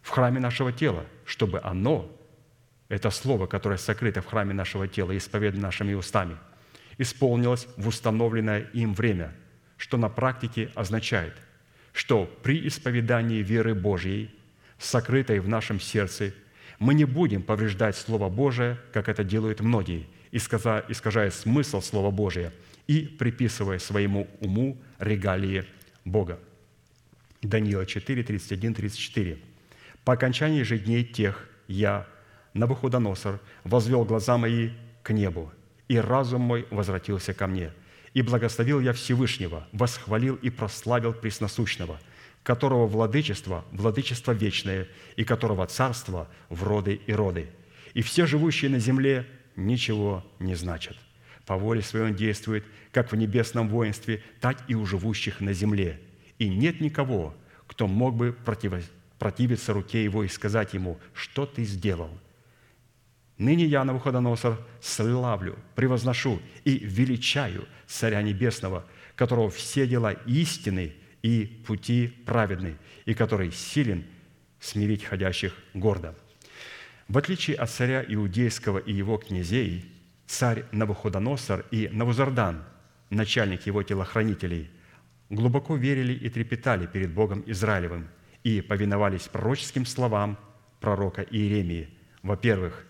в храме нашего тела, чтобы оно, это Слово, которое сокрыто в храме нашего тела, исповедано нашими устами, исполнилось в установленное им время, что на практике означает, что при исповедании веры Божьей, сокрытой в нашем сердце – мы не будем повреждать Слово Божие, как это делают многие, искажая смысл Слова Божия и приписывая своему уму регалии Бога. Даниила 4, 31, 34. «По окончании же дней тех я, Навуходоносор, возвел глаза мои к небу, и разум мой возвратился ко мне. И благословил я Всевышнего, восхвалил и прославил Пресносущного – которого владычество – владычество вечное, и которого царство – в роды и роды. И все живущие на земле ничего не значат. По воле своей он действует как в небесном воинстве, так и у живущих на земле. И нет никого, кто мог бы противиться руке его и сказать ему, что ты сделал. Ныне я, Навуходоносор, славлю, превозношу и величаю Царя Небесного, которого все дела истины и пути праведны, и который силен смирить ходящих гордо. В отличие от царя Иудейского и его князей, царь Навуходоносор и Навузардан, начальник его телохранителей, глубоко верили и трепетали перед Богом Израилевым и повиновались пророческим словам пророка Иеремии, во-первых,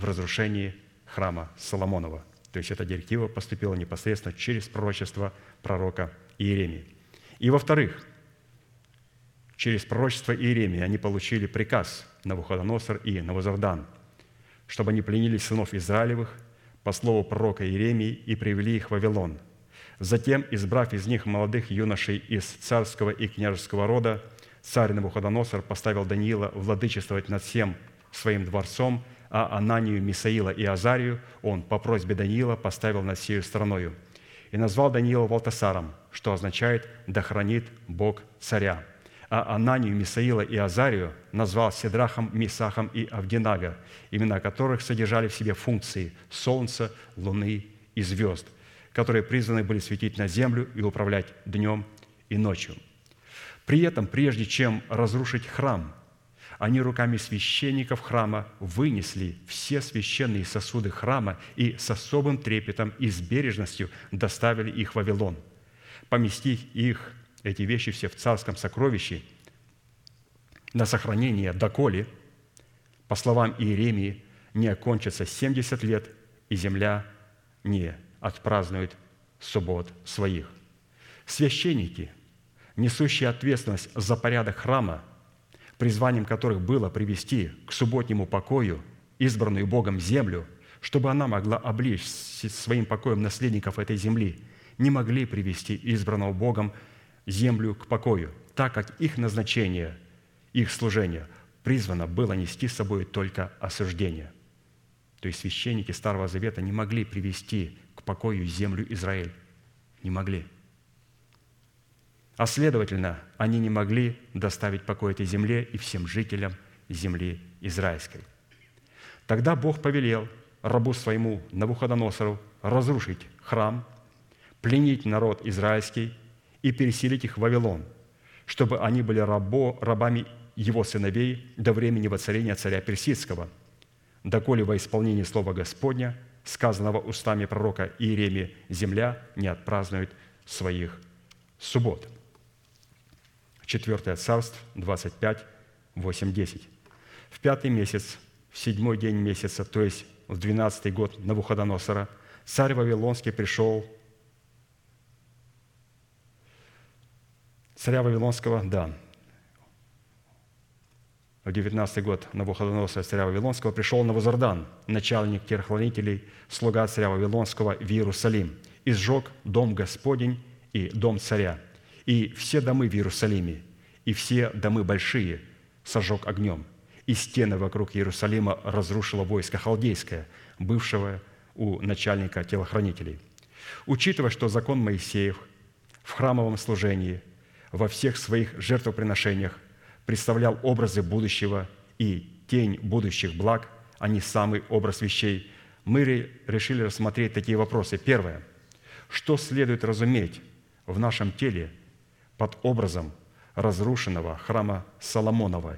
в разрушении храма Соломонова. То есть эта директива поступила непосредственно через пророчество пророка Иеремии – и во-вторых, через пророчество Иеремии они получили приказ на Навуходоносор и Навузардан, чтобы они пленили сынов Израилевых по слову пророка Иеремии и привели их в Вавилон. Затем, избрав из них молодых юношей из царского и княжеского рода, царь Навуходоносор поставил Даниила владычествовать над всем своим дворцом, а Ананию, Мисаила и Азарию он по просьбе Даниила поставил над всею страною и назвал Даниила Валтасаром, что означает «да хранит Бог царя». а Ананию, Мисаила и Азарию назвал Седрахом, Мисахом и Авдинага, имена которых содержали в себе функции солнца, луны и звезд, которые призваны были светить на землю и управлять днем и ночью. При этом, прежде чем разрушить храм, они руками священников храма вынесли все священные сосуды храма и с особым трепетом и с бережностью доставили их в Вавилон, поместив их, эти вещи все в царском сокровище на сохранение доколе, по словам Иеремии, не окончится 70 лет, и земля не отпразднует суббот своих. Священники, несущие ответственность за порядок храма, призванием которых было привести к субботнему покою избранную Богом землю, чтобы она могла облечь своим покоем наследников этой земли, не могли привести избранного Богом землю к покою, так как их назначение, их служение призвано было нести с собой только осуждение. То есть священники Старого Завета не могли привести к покою землю Израиль. Не могли. А следовательно, они не могли доставить покой этой земле и всем жителям земли израильской. Тогда Бог повелел рабу своему Навуходоносору разрушить храм, пленить народ израильский и переселить их в Вавилон, чтобы они были рабо, рабами его сыновей до времени воцарения царя Персидского, доколе во исполнении слова Господня, сказанного устами пророка Иеремии, земля не отпразднует своих суббот. 4 Царств 25, 8, 10. В пятый месяц, в седьмой день месяца, то есть в двенадцатый год Навуходоносора, царь Вавилонский пришел царя Вавилонского, да, в 19 год Навуходоносора царя Вавилонского пришел Навузардан, начальник терхлонителей, слуга царя Вавилонского в Иерусалим, и сжег дом Господень и дом царя, и все домы в Иерусалиме, и все домы большие сожег огнем, и стены вокруг Иерусалима разрушило войско халдейское, бывшего у начальника телохранителей. Учитывая, что закон Моисеев в храмовом служении – во всех своих жертвоприношениях представлял образы будущего и тень будущих благ, а не самый образ вещей, мы решили рассмотреть такие вопросы. Первое. Что следует разуметь в нашем теле под образом разрушенного храма Соломонова,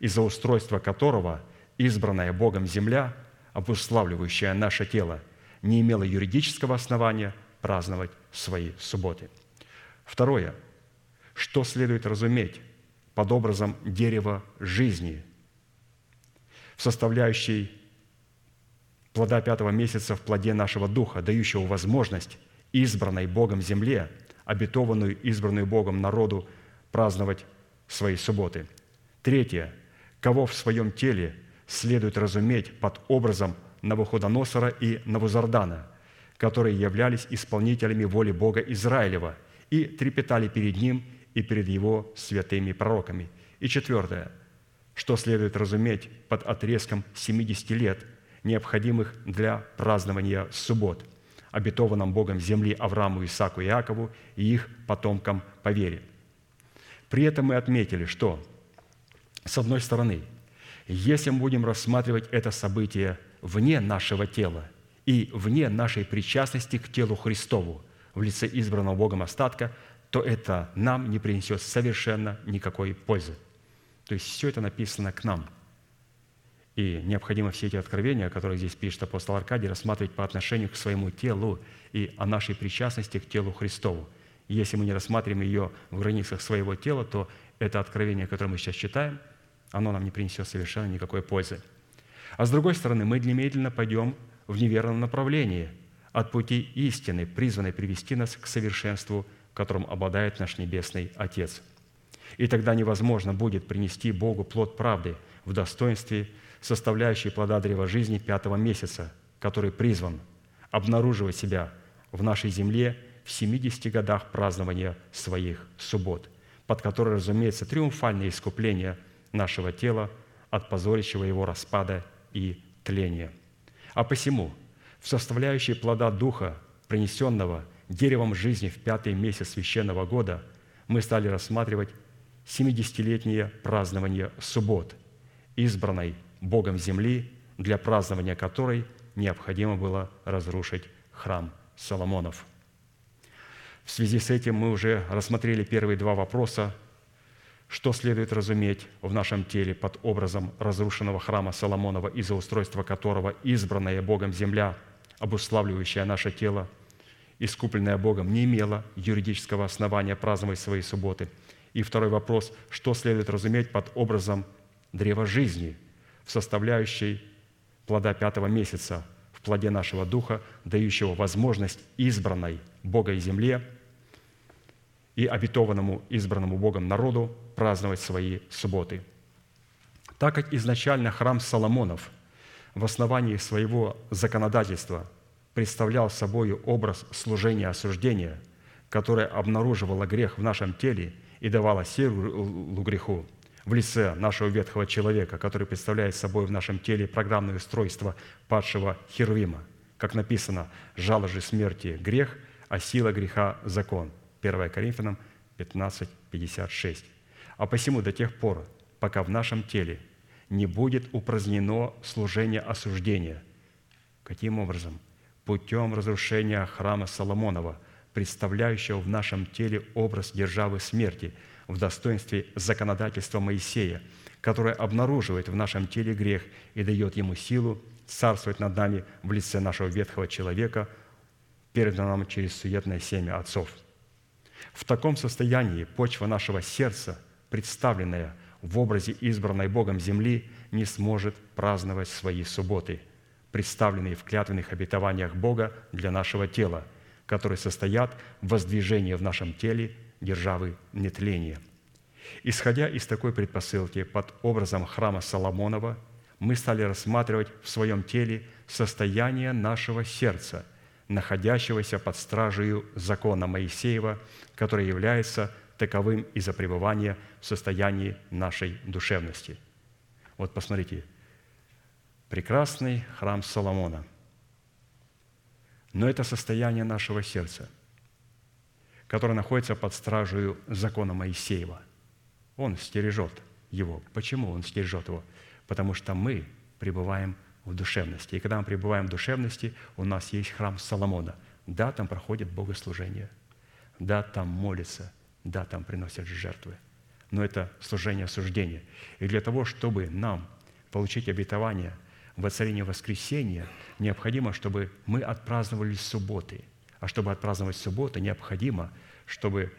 из-за устройства которого избранная Богом земля, обуславливающая наше тело, не имела юридического основания праздновать свои субботы. Второе – что следует разуметь под образом дерева жизни, в составляющей плода пятого месяца в плоде нашего духа, дающего возможность избранной Богом земле, обетованную избранную Богом народу праздновать свои субботы. Третье. Кого в своем теле следует разуметь под образом Навуходоносора и Навузардана, которые являлись исполнителями воли Бога Израилева и трепетали перед Ним и перед Его святыми пророками. И четвертое, что следует разуметь под отрезком 70 лет, необходимых для празднования суббот, обетованном Богом земли Аврааму, Исаку и Иакову и их потомкам по вере. При этом мы отметили, что, с одной стороны, если мы будем рассматривать это событие вне нашего тела и вне нашей причастности к телу Христову в лице избранного Богом остатка, то это нам не принесет совершенно никакой пользы. То есть все это написано к нам. И необходимо все эти откровения, которые здесь пишет апостол Аркадий, рассматривать по отношению к своему телу и о нашей причастности к телу Христову. если мы не рассматриваем ее в границах своего тела, то это откровение, которое мы сейчас читаем, оно нам не принесет совершенно никакой пользы. А с другой стороны, мы немедленно пойдем в неверном направлении от пути истины, призванной привести нас к совершенству которым обладает наш Небесный Отец. И тогда невозможно будет принести Богу плод правды в достоинстве, составляющей плода древа жизни пятого месяца, который призван обнаруживать себя в нашей земле в 70 годах празднования своих суббот, под которой, разумеется, триумфальное искупление нашего тела от позорящего его распада и тления. А посему в составляющей плода Духа, принесенного деревом жизни в пятый месяц священного года мы стали рассматривать 70-летнее празднование суббот, избранной Богом земли, для празднования которой необходимо было разрушить храм Соломонов. В связи с этим мы уже рассмотрели первые два вопроса, что следует разуметь в нашем теле под образом разрушенного храма Соломонова, из-за устройства которого избранная Богом земля, обуславливающая наше тело, искупленная Богом, не имела юридического основания праздновать свои субботы. И второй вопрос, что следует разуметь под образом древа жизни, в составляющей плода пятого месяца, в плоде нашего духа, дающего возможность избранной Бога и земле и обетованному избранному Богом народу праздновать свои субботы. Так как изначально храм Соломонов в основании своего законодательства представлял собой образ служения осуждения, которое обнаруживало грех в нашем теле и давало силу греху, в лице нашего ветхого человека, который представляет собой в нашем теле программное устройство падшего Херувима. Как написано, «Жало же смерти – грех, а сила греха – закон». 1 Коринфянам 15, 56. А посему до тех пор, пока в нашем теле не будет упразднено служение осуждения. Каким образом? Путем разрушения храма Соломонова, представляющего в нашем теле образ державы смерти – в достоинстве законодательства Моисея, которое обнаруживает в нашем теле грех и дает ему силу царствовать над нами в лице нашего ветхого человека, переданного нам через суетное семя отцов. В таком состоянии почва нашего сердца, представленная в образе избранной Богом земли, не сможет праздновать свои субботы, представленные в клятвенных обетованиях Бога для нашего тела, которые состоят в воздвижении в нашем теле державы нетления. Исходя из такой предпосылки под образом храма Соломонова, мы стали рассматривать в своем теле состояние нашего сердца, находящегося под стражей закона Моисеева, который является таковым из-за пребывания в состоянии нашей душевности. Вот посмотрите, прекрасный храм Соломона. Но это состояние нашего сердца – который находится под стражей закона Моисеева. Он стережет его. Почему он стережет его? Потому что мы пребываем в душевности. И когда мы пребываем в душевности, у нас есть храм Соломона. Да, там проходит богослужение. Да, там молятся. Да, там приносят жертвы. Но это служение осуждения. И для того, чтобы нам получить обетование воцарения воскресения, необходимо, чтобы мы отпраздновали субботы – а чтобы отпраздновать субботу, необходимо, чтобы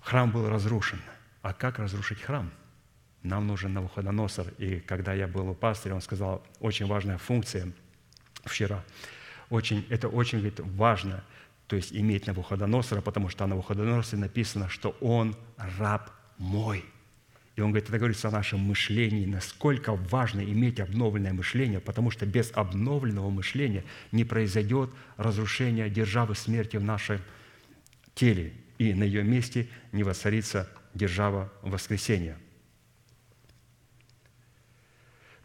храм был разрушен. А как разрушить храм? Нам нужен Навуходоносор. И когда я был у пастыря, он сказал, очень важная функция вчера. Очень, это очень говорит, важно, то есть иметь Навуходоносора, потому что о Навуходоносоре написано, что он раб мой – и он говорит, это говорится о нашем мышлении, насколько важно иметь обновленное мышление, потому что без обновленного мышления не произойдет разрушение державы смерти в нашем теле, и на ее месте не воцарится держава воскресения.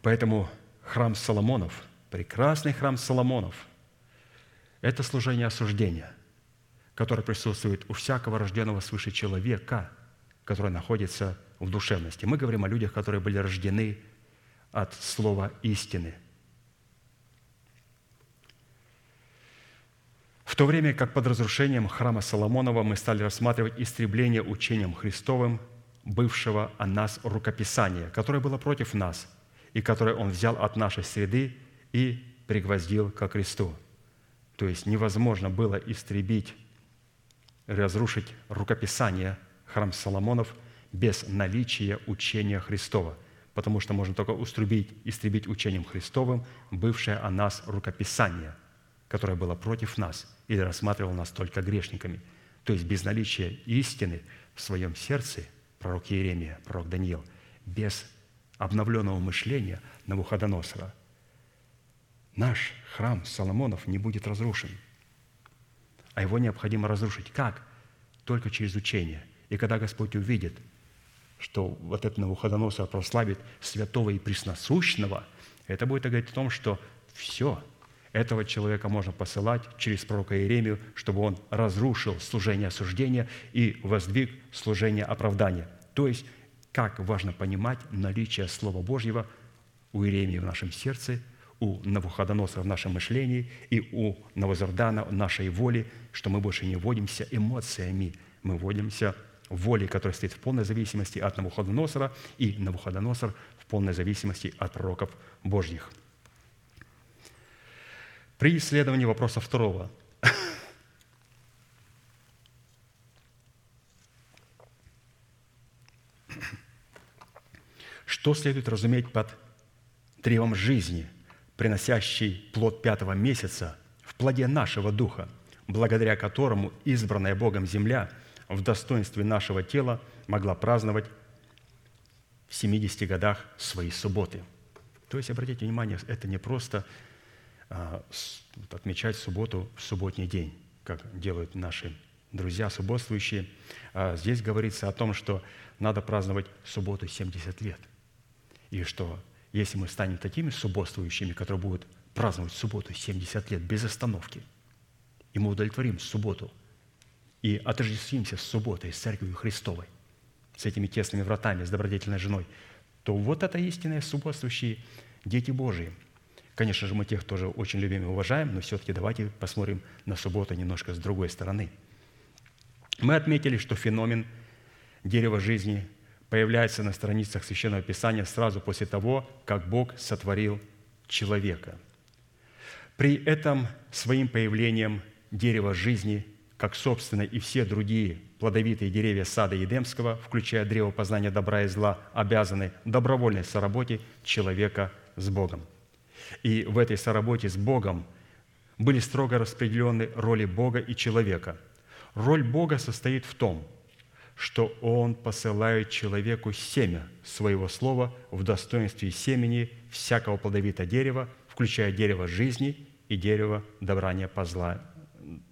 Поэтому храм Соломонов, прекрасный храм Соломонов, это служение осуждения, которое присутствует у всякого рожденного свыше человека, который находится в душевности. Мы говорим о людях, которые были рождены от слова истины. В то время как под разрушением храма Соломонова мы стали рассматривать истребление учением Христовым бывшего о нас рукописания, которое было против нас, и которое Он взял от нашей среды и пригвоздил ко кресту. То есть невозможно было истребить, разрушить рукописание храм Соломонов – без наличия учения Христова, потому что можно только уструбить, истребить учением Христовым бывшее о нас рукописание, которое было против нас или рассматривало нас только грешниками. То есть без наличия истины в своем сердце, пророк Иеремия, пророк Даниил, без обновленного мышления Навуходоносора, наш храм Соломонов не будет разрушен. А его необходимо разрушить. Как? Только через учение. И когда Господь увидит – что вот это Навуходоносор прославит святого и пресносущного, это будет говорить о том, что все, этого человека можно посылать через пророка Иеремию, чтобы он разрушил служение осуждения и воздвиг служение оправдания. То есть, как важно понимать наличие Слова Божьего у Иеремии в нашем сердце, у Навуходоносора в нашем мышлении и у Навозордана в нашей воле, что мы больше не водимся эмоциями, мы водимся волей, которая стоит в полной зависимости от Навуходоносора, и Навуходоносор в полной зависимости от пророков Божьих – при исследовании вопроса второго. Что следует разуметь под древом жизни, приносящий плод пятого месяца в плоде нашего духа, благодаря которому избранная Богом земля в достоинстве нашего тела могла праздновать в 70 годах свои субботы. То есть, обратите внимание, это не просто а, отмечать субботу в субботний день, как делают наши друзья субботствующие. А здесь говорится о том, что надо праздновать субботу 70 лет. И что если мы станем такими субботствующими, которые будут праздновать субботу 70 лет без остановки, и мы удовлетворим субботу и отождествимся с субботой, с Церковью Христовой, с этими тесными вратами, с добродетельной женой, то вот это истинные субботствующие дети Божии – Конечно же, мы тех тоже очень любим и уважаем, но все-таки давайте посмотрим на субботу немножко с другой стороны. Мы отметили, что феномен дерева жизни появляется на страницах Священного Писания сразу после того, как Бог сотворил человека. При этом своим появлением дерева жизни, как собственно и все другие плодовитые деревья сада Едемского, включая древо познания добра и зла, обязаны добровольной соработе человека с Богом – и в этой соработе с Богом были строго распределены роли Бога и человека. Роль Бога состоит в том, что Он посылает человеку семя своего слова в достоинстве семени всякого плодовитого дерева, включая дерево жизни и дерево добрания позла,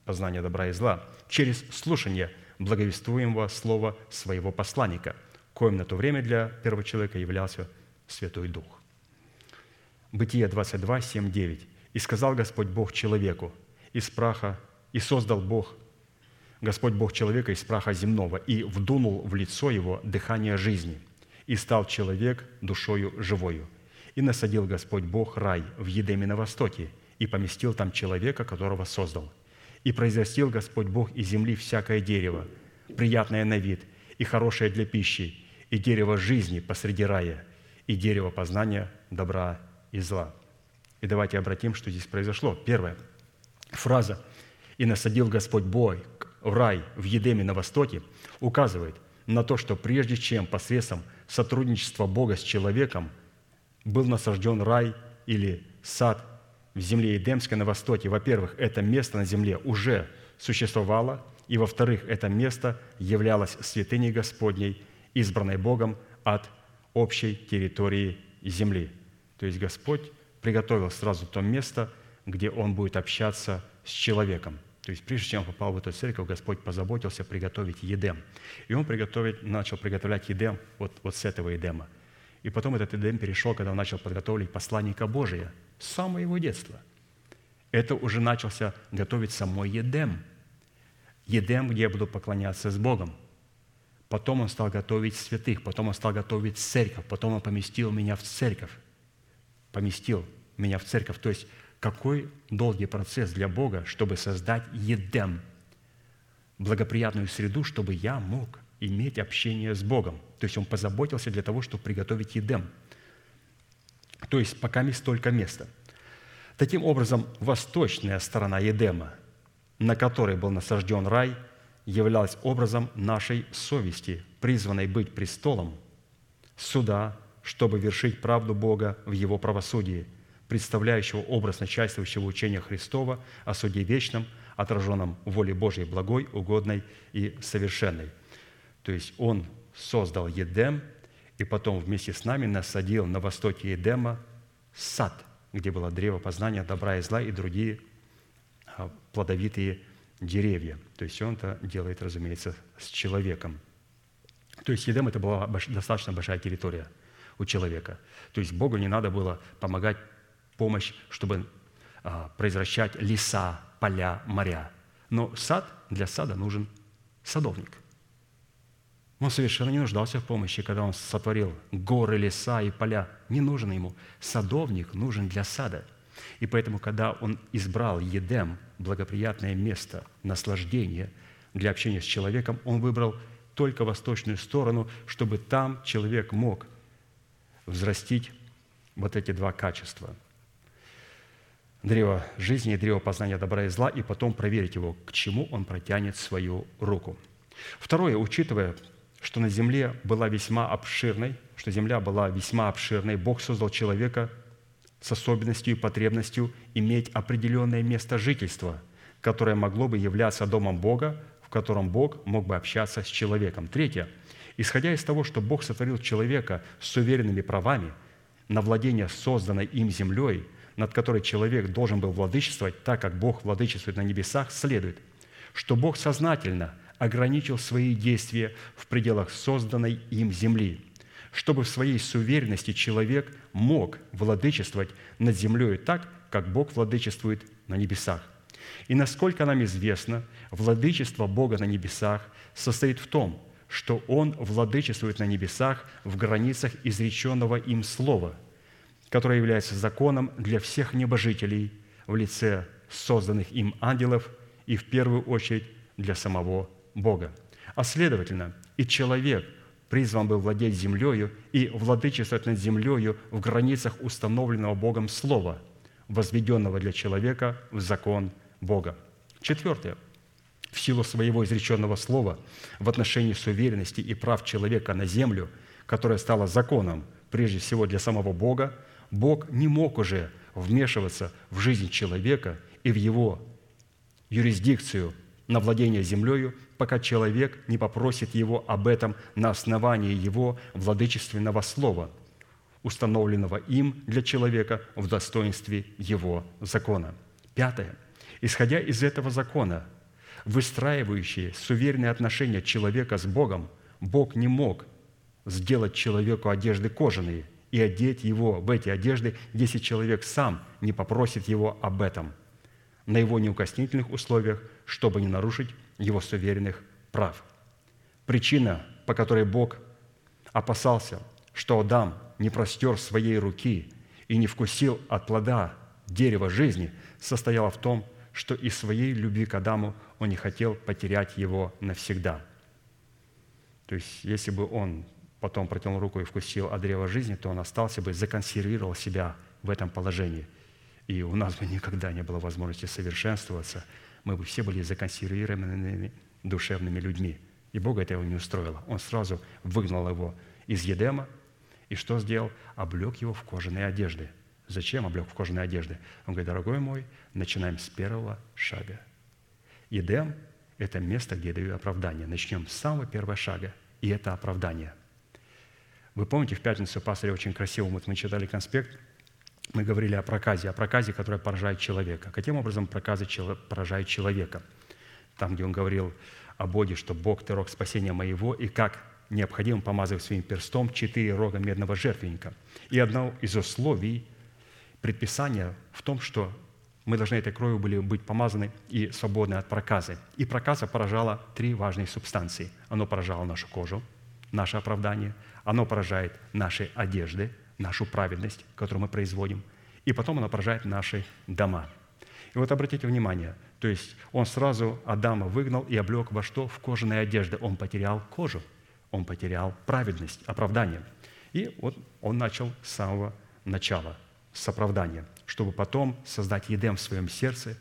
познания добра и зла, через слушание благовествуемого слова своего посланника, коим на то время для первого человека являлся Святой Дух. Бытие 22, 7, 9. «И сказал Господь Бог человеку из праха, и создал Бог, Господь Бог человека из праха земного, и вдунул в лицо его дыхание жизни, и стал человек душою живою. И насадил Господь Бог рай в Едеме на востоке, и поместил там человека, которого создал. И произрастил Господь Бог из земли всякое дерево, приятное на вид и хорошее для пищи, и дерево жизни посреди рая, и дерево познания добра и зла. И давайте обратим, что здесь произошло. Первая фраза «И насадил Господь бой в рай в Едеме на востоке» указывает на то, что прежде чем посредством сотрудничества Бога с человеком был насажден рай или сад в земле Едемской на востоке, во-первых, это место на земле уже существовало, и, во-вторых, это место являлось святыней Господней, избранной Богом от общей территории земли – то есть Господь приготовил сразу то место, где Он будет общаться с человеком. То есть прежде чем он попал в эту церковь, Господь позаботился приготовить Едем. И Он приготовить, начал приготовлять Едем вот, вот с этого Едема. И потом этот Едем перешел, когда Он начал подготовить посланника Божия с самого его детства. Это уже начался готовить самой Едем. Едем, где я буду поклоняться с Богом. Потом Он стал готовить святых, потом Он стал готовить церковь, потом Он поместил меня в церковь поместил меня в церковь. То есть какой долгий процесс для Бога, чтобы создать Едем, благоприятную среду, чтобы я мог иметь общение с Богом. То есть Он позаботился для того, чтобы приготовить Едем. То есть пока мест только место. Таким образом, восточная сторона Едема, на которой был насажден рай, являлась образом нашей совести, призванной быть престолом суда, чтобы вершить правду Бога в Его правосудии, представляющего образ начальствующего учения Христова о суде вечном, отраженном в воле Божьей благой, угодной и совершенной. То есть Он создал Едем, и потом вместе с нами насадил на востоке Едема сад, где было древо познания добра и зла и другие а, плодовитые деревья. То есть Он это делает, разумеется, с человеком. То есть Едем – это была достаточно большая территория – у человека. То есть Богу не надо было помогать помощь, чтобы а, произвращать леса, поля, моря. Но сад, для сада нужен садовник. Он совершенно не нуждался в помощи, когда он сотворил горы, леса и поля. Не нужен ему. Садовник нужен для сада. И поэтому, когда он избрал Едем, благоприятное место наслаждения для общения с человеком, он выбрал только восточную сторону, чтобы там человек мог взрастить вот эти два качества. Древо жизни и древо познания добра и зла, и потом проверить его, к чему он протянет свою руку. Второе, учитывая, что на земле была весьма обширной, что земля была весьма обширной, Бог создал человека с особенностью и потребностью иметь определенное место жительства, которое могло бы являться домом Бога, в котором Бог мог бы общаться с человеком. Третье. Исходя из того, что Бог сотворил человека с уверенными правами на владение созданной им землей, над которой человек должен был владычествовать, так как Бог владычествует на небесах, следует, что Бог сознательно ограничил свои действия в пределах созданной им земли, чтобы в своей суверенности человек мог владычествовать над землей так, как Бог владычествует на небесах. И насколько нам известно, владычество Бога на небесах состоит в том, что Он владычествует на небесах в границах изреченного им слова, которое является законом для всех небожителей в лице созданных им ангелов и в первую очередь для самого Бога. А следовательно, и человек призван был владеть землею и владычествовать над землею в границах установленного Богом Слова, возведенного для человека в закон Бога. Четвертое – в силу своего изреченного слова в отношении суверенности и прав человека на землю, которая стала законом прежде всего для самого Бога, Бог не мог уже вмешиваться в жизнь человека и в его юрисдикцию на владение землею, пока человек не попросит его об этом на основании его владычественного слова, установленного им для человека в достоинстве его закона. Пятое. Исходя из этого закона, выстраивающие суверенные отношения человека с Богом, Бог не мог сделать человеку одежды кожаные и одеть его в эти одежды, если человек сам не попросит его об этом на его неукоснительных условиях, чтобы не нарушить его суверенных прав. Причина, по которой Бог опасался, что Адам не простер своей руки и не вкусил от плода дерева жизни, состояла в том, что из своей любви к Адаму он не хотел потерять его навсегда. То есть, если бы он потом протянул руку и вкусил от древа жизни, то он остался бы, законсервировал себя в этом положении. И у нас бы никогда не было возможности совершенствоваться. Мы бы все были законсервированными душевными людьми. И Бога этого не устроило. Он сразу выгнал его из Едема, и что сделал? Облег его в кожаные одежды – Зачем облег в кожаные одежды? Он говорит, дорогой мой, начинаем с первого шага. Едем – это место, где я даю оправдание. Начнем с самого первого шага, и это оправдание. Вы помните, в пятницу пастор очень красиво, вот мы читали конспект, мы говорили о проказе, о проказе, которая поражает человека. Каким образом проказы поражает человека? Там, где он говорил о Боге, что Бог – ты рог спасения моего, и как необходимо помазывать своим перстом четыре рога медного жертвенника. И одно из условий предписание в том, что мы должны этой кровью были быть помазаны и свободны от проказы. И проказа поражала три важные субстанции. Оно поражало нашу кожу, наше оправдание, оно поражает наши одежды, нашу праведность, которую мы производим, и потом оно поражает наши дома. И вот обратите внимание, то есть он сразу Адама выгнал и облег во что? В кожаные одежды. Он потерял кожу, он потерял праведность, оправдание. И вот он начал с самого начала – с оправданием, чтобы потом создать Едем в своем сердце,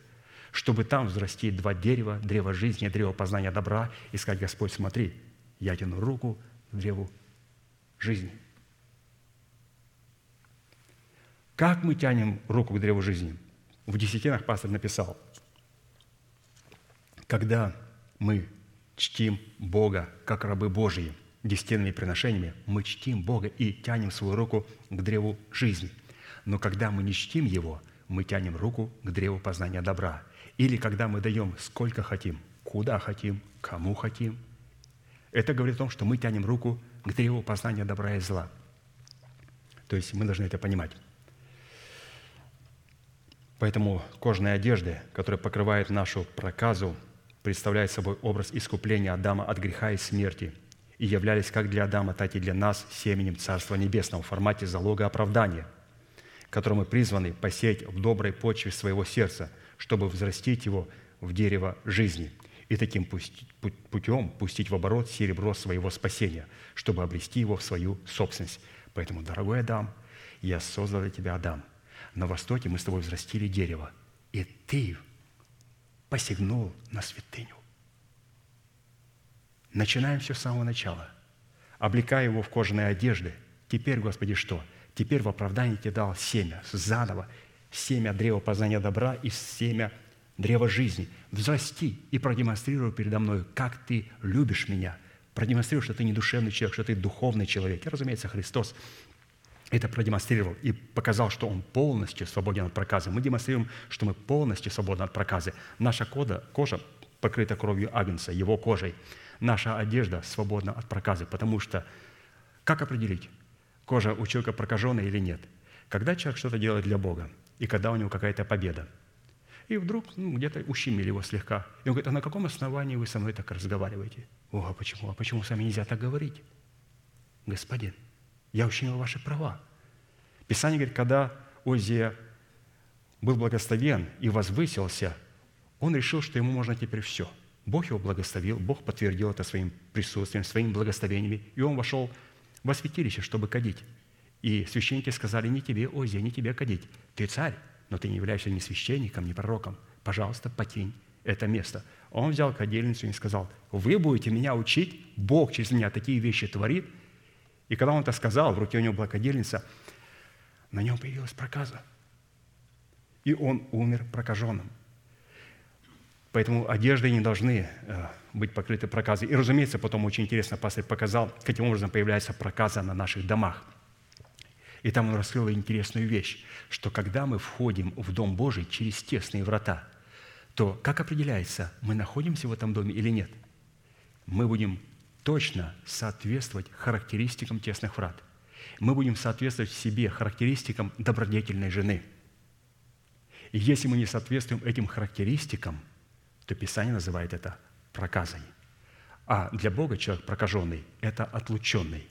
чтобы там взрастить два дерева, древо жизни, древо познания добра, и сказать, Господь, смотри, я тяну руку к древу жизни. Как мы тянем руку к древу жизни? В десятинах пастор написал, когда мы чтим Бога как рабы Божьи, десятинными приношениями, мы чтим Бога и тянем свою руку к древу жизни – но когда мы не чтим Его, мы тянем руку к древу познания добра. Или когда мы даем сколько хотим, куда хотим, кому хотим. Это говорит о том, что мы тянем руку к древу познания добра и зла. То есть мы должны это понимать. Поэтому кожные одежды, которые покрывают нашу проказу, представляют собой образ искупления Адама от греха и смерти и являлись как для Адама, так и для нас семенем Царства Небесного в формате залога оправдания, который мы призваны посеять в доброй почве своего сердца, чтобы взрастить его в дерево жизни и таким путем пустить в оборот серебро своего спасения, чтобы обрести его в свою собственность. Поэтому, дорогой Адам, я создал для тебя Адам. На востоке мы с тобой взрастили дерево, и ты посягнул на святыню. Начинаем все с самого начала. Облекая его в кожаные одежды. Теперь, Господи, что? Теперь в оправдании тебе дал семя заново. Семя древа познания добра и семя древа жизни. Взрасти и продемонстрируй передо мной, как ты любишь меня. Продемонстрируй, что ты не душевный человек, что ты духовный человек. И, разумеется, Христос это продемонстрировал и показал, что он полностью свободен от проказа. Мы демонстрируем, что мы полностью свободны от проказы. Наша кожа, кожа покрыта кровью Агнца, его кожей. Наша одежда свободна от проказы, потому что как определить, кожа у человека прокаженная или нет? Когда человек что-то делает для Бога, и когда у него какая-то победа. И вдруг ну, где-то ущемили его слегка. И он говорит, а на каком основании вы со мной так разговариваете? О, а почему? А почему с вами нельзя так говорить? Господин, я ущемил ваши права. Писание говорит, когда Озия был благословен и возвысился, он решил, что ему можно теперь все. Бог его благословил, Бог подтвердил это своим присутствием, своими благословениями, и он вошел во святилище, чтобы кадить. И священники сказали, не тебе, Озия, не тебе кадить. Ты царь, но ты не являешься ни священником, ни пророком. Пожалуйста, покинь это место. Он взял кадильницу и сказал, вы будете меня учить, Бог через меня такие вещи творит – и когда он это сказал, в руке у него была кадильница, на нем появилась проказа. И он умер прокаженным. Поэтому одежды не должны э, быть покрыты проказой. И, разумеется, потом очень интересно пастор показал, каким образом появляется проказа на наших домах. И там он раскрыл интересную вещь, что когда мы входим в Дом Божий через тесные врата, то как определяется, мы находимся в этом доме или нет? Мы будем точно соответствовать характеристикам тесных врат. Мы будем соответствовать себе характеристикам добродетельной жены. И если мы не соответствуем этим характеристикам, то Писание называет это проказой. А для Бога человек прокаженный – это отлученный.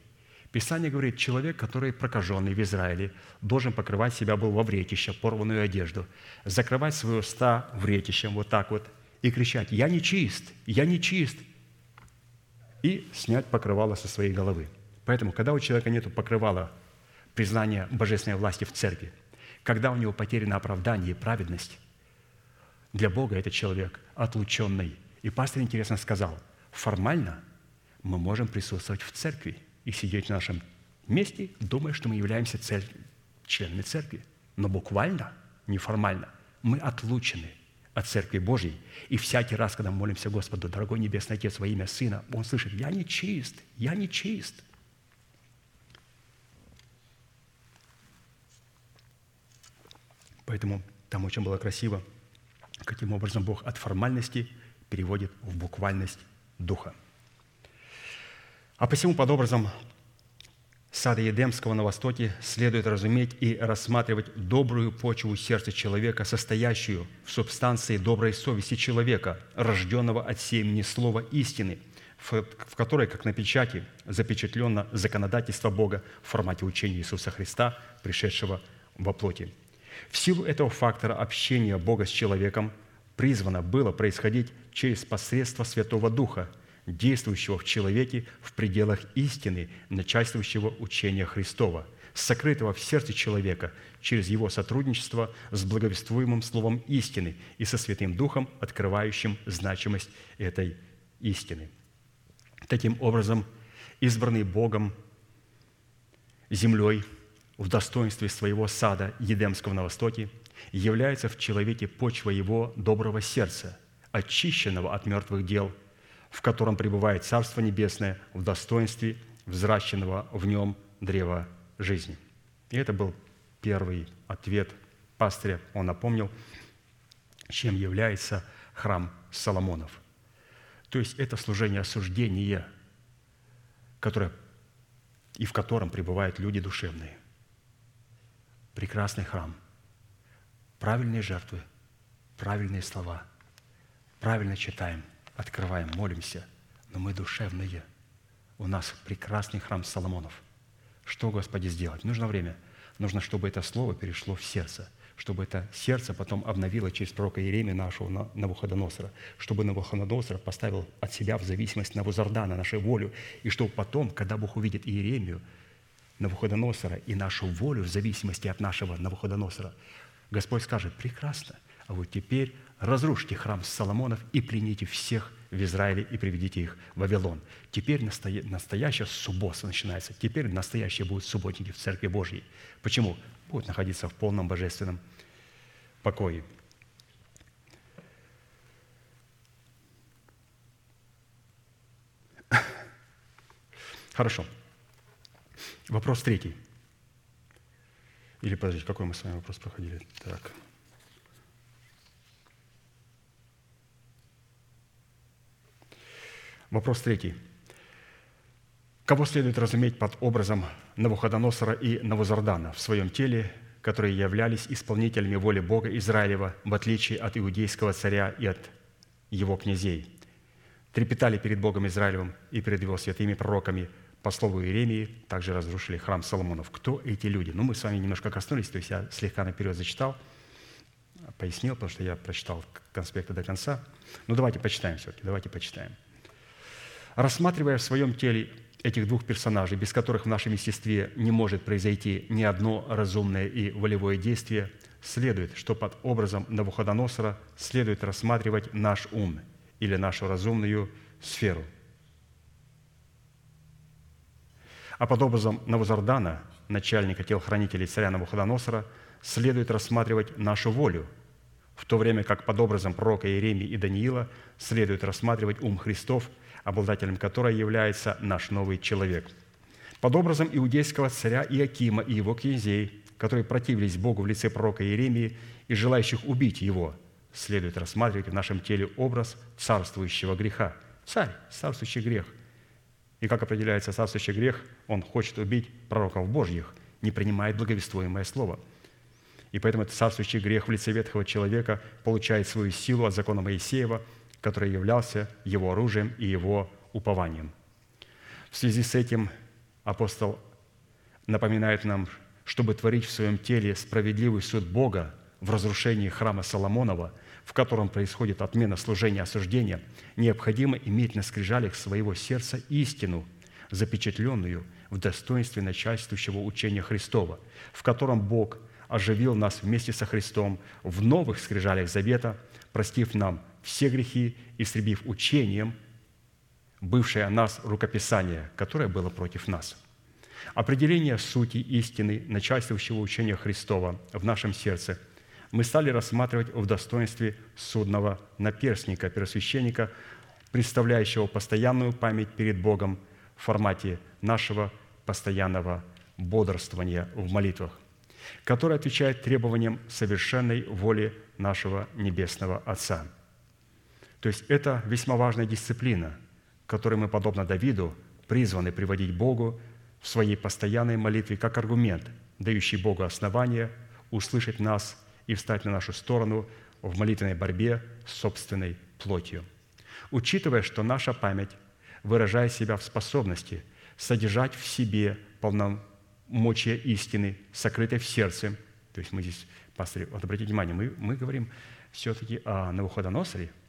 Писание говорит, человек, который прокаженный в Израиле, должен покрывать себя был во вретище, порванную одежду, закрывать свои уста вретищем вот так вот и кричать «Я не чист! Я не чист! И снять покрывало со своей головы. Поэтому, когда у человека нет покрывала признания божественной власти в церкви, когда у него потеряно оправдание и праведность, для Бога этот человек отлученный. И пастор интересно сказал, формально мы можем присутствовать в церкви и сидеть в нашем месте, думая, что мы являемся цель, членами церкви. Но буквально, неформально, мы отлучены – от Церкви Божьей. И всякий раз, когда мы молимся Господу, дорогой Небесный Отец, во имя Сына, Он слышит, я не чист, я не чист. Поэтому там очень было красиво, каким образом Бог от формальности переводит в буквальность Духа. А посему под образом сада Едемского на востоке следует разуметь и рассматривать добрую почву сердца человека, состоящую в субстанции доброй совести человека, рожденного от семени слова истины, в которой, как на печати, запечатлено законодательство Бога в формате учения Иисуса Христа, пришедшего во плоти. В силу этого фактора общения Бога с человеком призвано было происходить через посредство Святого Духа – действующего в человеке в пределах истины, начальствующего учения Христова, сокрытого в сердце человека через его сотрудничество с благовествуемым словом истины и со Святым Духом, открывающим значимость этой истины. Таким образом, избранный Богом землей в достоинстве своего сада Едемского на востоке является в человеке почва его доброго сердца, очищенного от мертвых дел – в котором пребывает Царство Небесное в достоинстве взращенного в нем древа жизни. И это был первый ответ пастыря. Он напомнил, чем является храм Соломонов. То есть это служение осуждения, которое, и в котором пребывают люди душевные. Прекрасный храм. правильные жертвы, правильные слова, правильно читаем, открываем, молимся, но мы душевные. У нас прекрасный храм Соломонов. Что, Господи, сделать? Нужно время. Нужно, чтобы это слово перешло в сердце – чтобы это сердце потом обновило через пророка Иеремия нашего Навуходоносора, чтобы Навуходоносор поставил от себя в зависимость Навузардана, нашу волю, и чтобы потом, когда Бог увидит Иеремию, Навуходоносора и нашу волю в зависимости от нашего Навуходоносора, Господь скажет, прекрасно, а вот теперь разрушьте храм Соломонов и плените всех в Израиле и приведите их в Вавилон. Теперь настоящая суббота начинается. Теперь настоящие будут субботники в Церкви Божьей. Почему? Будут находиться в полном божественном покое. Хорошо. Вопрос третий. Или, подождите, какой мы с вами вопрос проходили? Так. Вопрос третий. Кого следует разуметь под образом Навуходоносора и Навузардана в своем теле, которые являлись исполнителями воли Бога Израилева, в отличие от иудейского царя и от его князей? Трепетали перед Богом Израилевым и перед его святыми пророками – по слову Иеремии, также разрушили храм Соломонов. Кто эти люди? Ну, мы с вами немножко коснулись, то есть я слегка наперед зачитал, пояснил, потому что я прочитал конспекты до конца. Ну, давайте почитаем все-таки, давайте почитаем. Рассматривая в своем теле этих двух персонажей, без которых в нашем естестве не может произойти ни одно разумное и волевое действие, следует, что под образом Навуходоносора следует рассматривать наш ум или нашу разумную сферу. А под образом Навузардана, начальника телохранителей царя Навуходоносора, следует рассматривать нашу волю, в то время как под образом пророка Иеремии и Даниила следует рассматривать ум Христов – обладателем которой является наш новый человек. Под образом иудейского царя Иакима и его князей, которые противились Богу в лице пророка Иеремии и желающих убить его, следует рассматривать в нашем теле образ царствующего греха. Царь, царствующий грех. И как определяется царствующий грех? Он хочет убить пророков Божьих, не принимает благовествуемое слово. И поэтому этот царствующий грех в лице ветхого человека получает свою силу от закона Моисеева – который являлся его оружием и его упованием. В связи с этим апостол напоминает нам, чтобы творить в своем теле справедливый суд Бога в разрушении храма Соломонова, в котором происходит отмена служения осуждения, необходимо иметь на скрижалях своего сердца истину, запечатленную в достоинстве начальствующего учения Христова, в котором Бог оживил нас вместе со Христом в новых скрижалях завета, простив нам все грехи, истребив учением бывшее о нас рукописание, которое было против нас. Определение сути истины начальствующего учения Христова в нашем сердце мы стали рассматривать в достоинстве судного наперстника, первосвященника, представляющего постоянную память перед Богом в формате нашего постоянного бодрствования в молитвах, который отвечает требованиям совершенной воли нашего Небесного Отца – то есть это весьма важная дисциплина, которой мы, подобно Давиду, призваны приводить Богу в своей постоянной молитве как аргумент, дающий Богу основание услышать нас и встать на нашу сторону в молитвенной борьбе с собственной плотью. Учитывая, что наша память выражает себя в способности содержать в себе полномочия истины, сокрытой в сердце, то есть мы здесь, пастор, вот обратите внимание, мы, мы говорим все-таки о Навуходоносоре –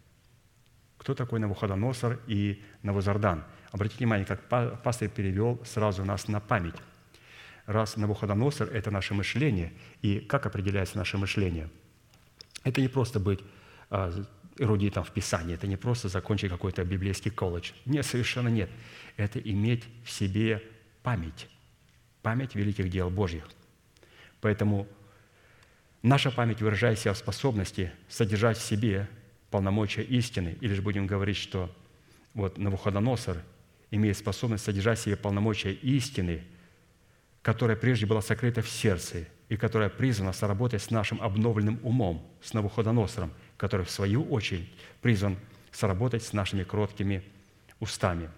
кто такой Навуходоносор и Навузардан. Обратите внимание, как пастор перевел сразу нас на память. Раз Навуходоносор – это наше мышление, и как определяется наше мышление? Это не просто быть а, эрудитом в Писании, это не просто закончить какой-то библейский колледж. Нет, совершенно нет. Это иметь в себе память, память великих дел Божьих. Поэтому наша память выражает себя в способности содержать в себе полномочия истины, или же будем говорить, что вот Навуходоносор имеет способность содержать в себе полномочия истины, которая прежде была сокрыта в сердце и которая призвана сработать с нашим обновленным умом, с Навуходоносором, который, в свою очередь, призван сработать с нашими кроткими устами.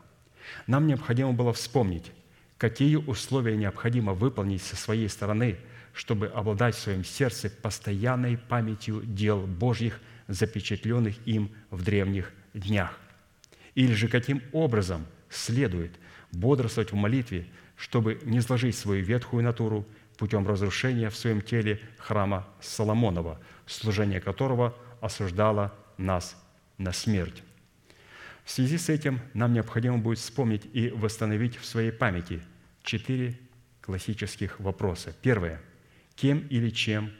Нам необходимо было вспомнить, какие условия необходимо выполнить со своей стороны, чтобы обладать в своем сердце постоянной памятью дел Божьих, запечатленных им в древних днях. Или же каким образом следует бодрствовать в молитве, чтобы не сложить свою ветхую натуру путем разрушения в своем теле храма Соломонова, служение которого осуждало нас на смерть. В связи с этим нам необходимо будет вспомнить и восстановить в своей памяти четыре классических вопроса. Первое. Кем или чем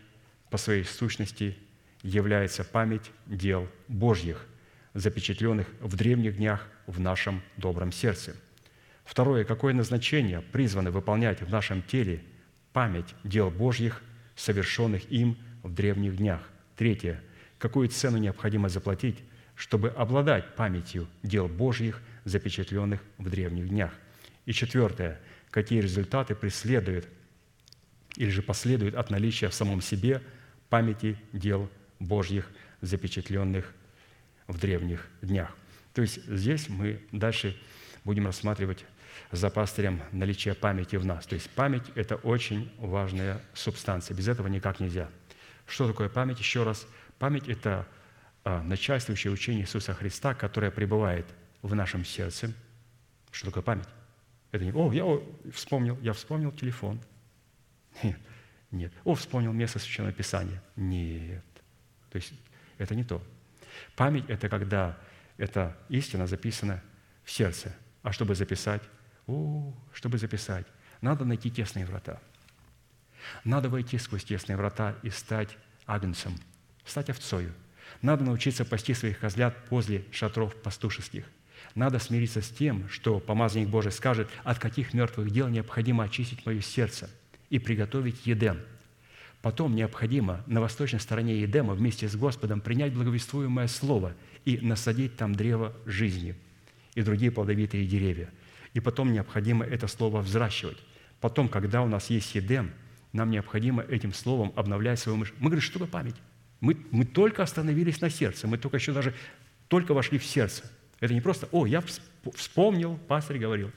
по своей сущности является память дел Божьих, запечатленных в древних днях в нашем добром сердце? Второе. Какое назначение призваны выполнять в нашем теле память дел Божьих, совершенных им в древних днях? Третье. Какую цену необходимо заплатить чтобы обладать памятью дел Божьих, запечатленных в древних днях. И четвертое, какие результаты преследуют или же последуют от наличия в самом себе памяти дел Божьих, запечатленных в древних днях. То есть здесь мы дальше будем рассматривать за пастырем наличие памяти в нас. То есть память – это очень важная субстанция. Без этого никак нельзя. Что такое память? Еще раз. Память – это а, начальствующее учение Иисуса Христа, которое пребывает в нашем сердце. Что такое память? Это не «О, я вспомнил, я вспомнил телефон». Нет. «О, вспомнил место Священного Писания». Нет. То есть это не то. Память – это когда эта истина записана в сердце. А чтобы записать? О, чтобы записать, надо найти тесные врата. Надо войти сквозь тесные врата и стать агнцем, стать овцою – надо научиться пасти своих козлят после шатров пастушеских. Надо смириться с тем, что помазанник Божий скажет, от каких мертвых дел необходимо очистить мое сердце и приготовить Едем. Потом необходимо на восточной стороне Едема вместе с Господом принять благовествуемое слово и насадить там древо жизни и другие плодовитые деревья. И потом необходимо это слово взращивать. Потом, когда у нас есть Едем, нам необходимо этим словом обновлять свою мышление. Мы говорим, что такое память? Мы, мы только остановились на сердце, мы только еще даже только вошли в сердце. Это не просто, о, я вспомнил, пастор говорил.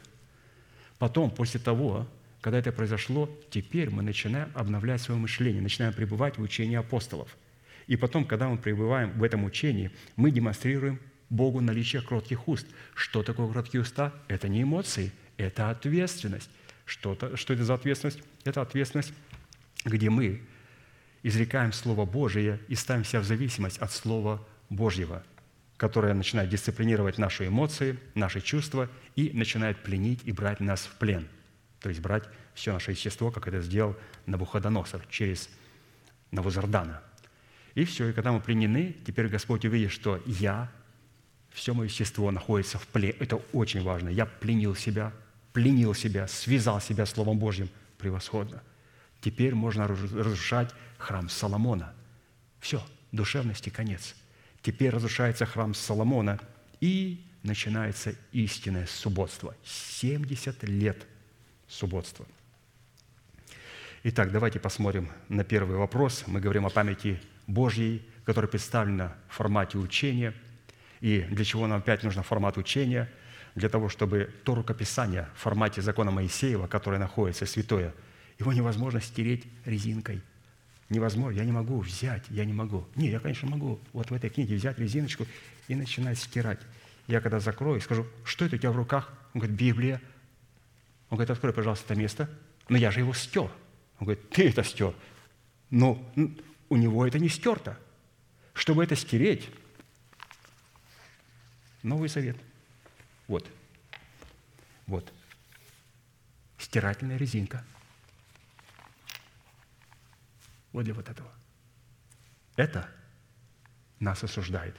Потом, после того, когда это произошло, теперь мы начинаем обновлять свое мышление, начинаем пребывать в учении апостолов. И потом, когда мы пребываем в этом учении, мы демонстрируем Богу наличие кротких уст. Что такое кроткие уста? Это не эмоции, это ответственность. Что, что это за ответственность? Это ответственность, где мы изрекаем Слово Божие и ставим себя в зависимость от Слова Божьего, которое начинает дисциплинировать наши эмоции, наши чувства и начинает пленить и брать нас в плен. То есть брать все наше естество, как это сделал Набуходоносор через Навузардана. И все, и когда мы пленены, теперь Господь увидит, что я, все мое естество находится в плене. Это очень важно. Я пленил себя, пленил себя, связал себя Словом Божьим превосходно. Теперь можно разрушать храм Соломона. Все, душевности конец. Теперь разрушается храм Соломона, и начинается истинное субботство. 70 лет субботства. Итак, давайте посмотрим на первый вопрос. Мы говорим о памяти Божьей, которая представлена в формате учения. И для чего нам опять нужно формат учения? Для того, чтобы то рукописание в формате закона Моисеева, которое находится святое, его невозможно стереть резинкой – невозможно, я не могу взять, я не могу. Не, я, конечно, могу вот в этой книге взять резиночку и начинать стирать. Я когда закрою, скажу, что это у тебя в руках? Он говорит, Библия. Он говорит, открой, пожалуйста, это место. Но я же его стер. Он говорит, ты это стер. Но у него это не стерто. Чтобы это стереть, Новый Совет. Вот. Вот. Стирательная резинка – вот для вот этого. Это нас осуждает.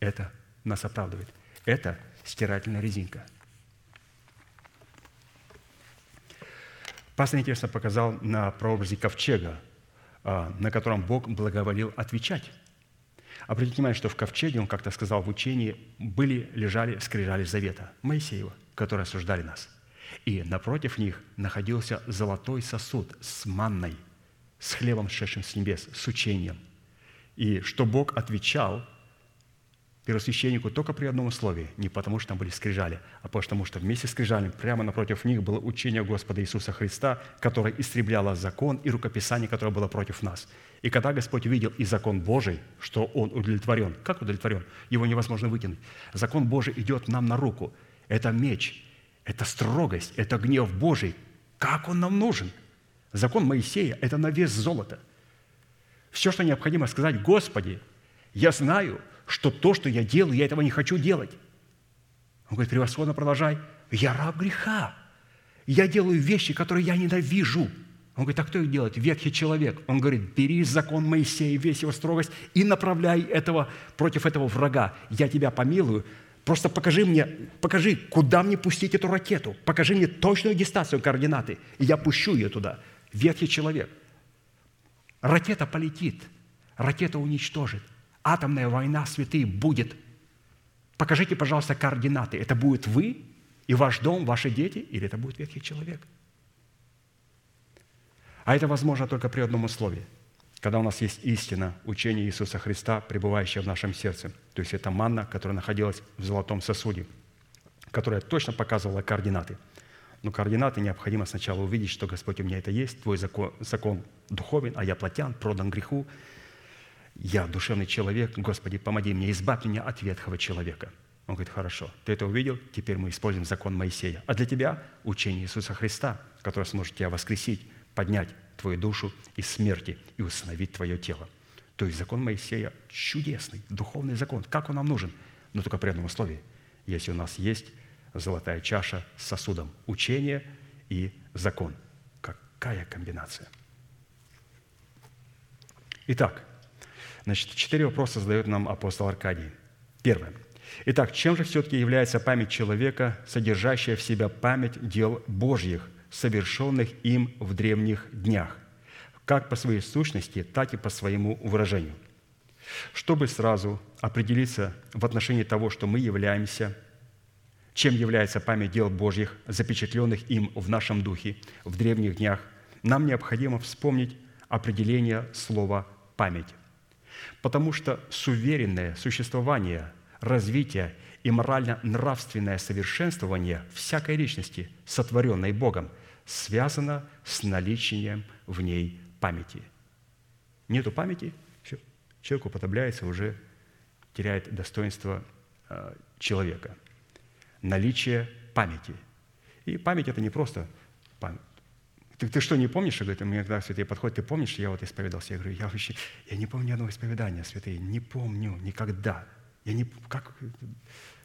Это нас оправдывает. Это стирательная резинка. Пастор интересно показал на прообразе ковчега, а, на котором Бог благоволил отвечать. Обратите внимание, что в ковчеге, он как-то сказал в учении, были, лежали скрижали завета Моисеева, которые осуждали нас. И напротив них находился золотой сосуд с манной – с хлебом, шедшим с небес, с учением. И что Бог отвечал первосвященнику только при одном условии, не потому что там были скрижали, а потому что вместе с скрижалями прямо напротив них было учение Господа Иисуса Христа, которое истребляло закон и рукописание, которое было против нас. И когда Господь увидел и закон Божий, что Он удовлетворен, как удовлетворен? Его невозможно вытянуть. Закон Божий идет нам на руку. Это меч, это строгость, это гнев Божий. Как он нам нужен? Закон Моисея – это на вес золота. Все, что необходимо сказать, Господи, я знаю, что то, что я делаю, я этого не хочу делать. Он говорит, превосходно продолжай. Я раб греха. Я делаю вещи, которые я ненавижу. Он говорит, а кто их делает? Ветхий человек. Он говорит, бери закон Моисея, весь его строгость и направляй этого, против этого врага. Я тебя помилую. Просто покажи мне, покажи, куда мне пустить эту ракету. Покажи мне точную дистанцию, координаты, и я пущу ее туда. Ветхий человек. Ракета полетит, ракета уничтожит – атомная война, святые, будет. Покажите, пожалуйста, координаты. Это будет вы и ваш дом, ваши дети, или это будет ветхий человек? А это возможно только при одном условии, когда у нас есть истина, учение Иисуса Христа, пребывающее в нашем сердце. То есть это манна, которая находилась в золотом сосуде, которая точно показывала координаты. Но координаты необходимо сначала увидеть, что Господь у меня это есть, Твой закон, закон духовен, а я плотян, продан греху, я душевный человек, Господи, помоги мне, избавь меня от ветхого человека. Он говорит, хорошо, ты это увидел, теперь мы используем закон Моисея. А для тебя учение Иисуса Христа, которое сможет тебя воскресить, поднять твою душу из смерти и установить твое тело. То есть закон Моисея чудесный, духовный закон. Как он нам нужен? Но только при одном условии. Если у нас есть золотая чаша с сосудом учение и закон. Какая комбинация? Итак, Значит, четыре вопроса задает нам апостол Аркадий. Первое. Итак, чем же все-таки является память человека, содержащая в себя память дел Божьих, совершенных им в древних днях, как по своей сущности, так и по своему выражению? Чтобы сразу определиться в отношении того, что мы являемся, чем является память дел Божьих, запечатленных им в нашем духе в древних днях, нам необходимо вспомнить определение слова «память». Потому что суверенное существование, развитие и морально-нравственное совершенствование всякой личности, сотворенной Богом, связано с наличием в ней памяти. Нету памяти, человек уподобляется, уже теряет достоинство э, человека. Наличие памяти. И память – это не просто память. Ты, что, не помнишь? Я говорю, мне когда святые подходят, ты помнишь, я вот исповедовался? Я говорю, я вообще, я не помню ни одного исповедания, святые, не помню никогда. Я не, как,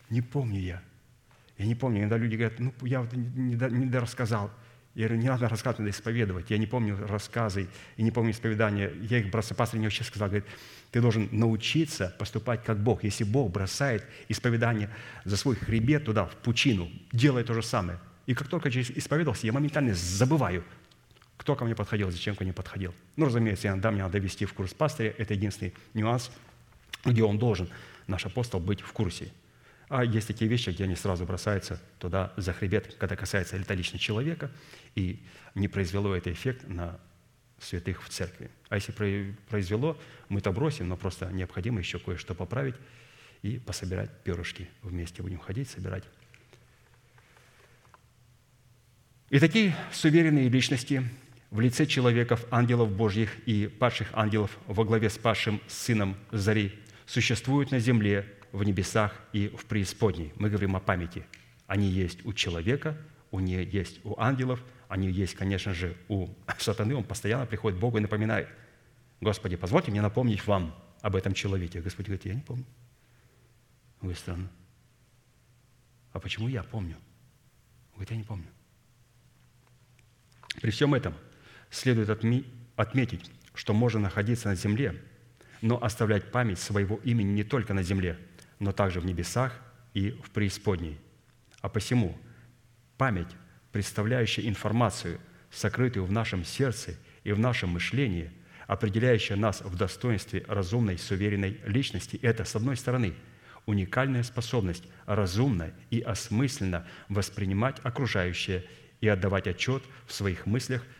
не помню я. Я не помню. Иногда люди говорят, ну, я вот не, не, рассказал. Я говорю, не надо рассказывать, надо исповедовать. Я не помню рассказы и не помню исповедания. Я их бросаю. Пастор мне вообще сказал, говорит, ты должен научиться поступать как Бог. Если Бог бросает исповедание за свой хребет туда, в пучину, делай то же самое. И как только через исповедовался, я моментально забываю кто ко мне подходил, зачем ко мне подходил. Ну, разумеется, иногда мне надо вести в курс пастыря. Это единственный нюанс, где он должен, наш апостол, быть в курсе. А есть такие вещи, где они сразу бросаются туда за хребет, когда касается лично человека, и не произвело это эффект на святых в церкви. А если произвело, мы это бросим, но просто необходимо еще кое-что поправить и пособирать перышки вместе. Будем ходить, собирать. И такие суверенные личности в лице человеков, ангелов Божьих и падших ангелов во главе с падшим сыном Зари существуют на земле, в небесах и в преисподней. Мы говорим о памяти. Они есть у человека, у нее есть у ангелов, они есть, конечно же, у сатаны. Он постоянно приходит к Богу и напоминает, «Господи, позвольте мне напомнить вам об этом человеке». Господь говорит, «Я не помню». Вы странно. «А почему я помню?» Он говорит, «Я не помню». При всем этом – следует отметить, что можно находиться на земле, но оставлять память своего имени не только на земле, но также в небесах и в преисподней. А посему память, представляющая информацию, сокрытую в нашем сердце и в нашем мышлении, определяющая нас в достоинстве разумной, суверенной личности, это, с одной стороны, уникальная способность разумно и осмысленно воспринимать окружающее и отдавать отчет в своих мыслях –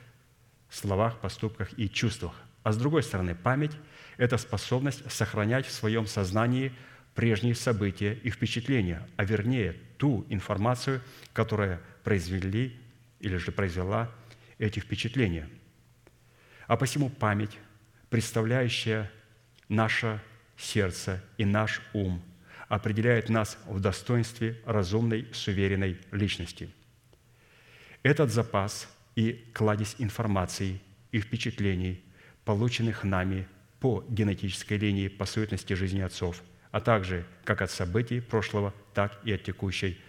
словах, поступках и чувствах. А с другой стороны, память – это способность сохранять в своем сознании прежние события и впечатления, а вернее ту информацию, которая произвели или же произвела эти впечатления. А посему память, представляющая наше сердце и наш ум, определяет нас в достоинстве разумной, суверенной личности. Этот запас и кладезь информации и впечатлений, полученных нами по генетической линии по суетности жизни отцов, а также как от событий прошлого, так и от текущей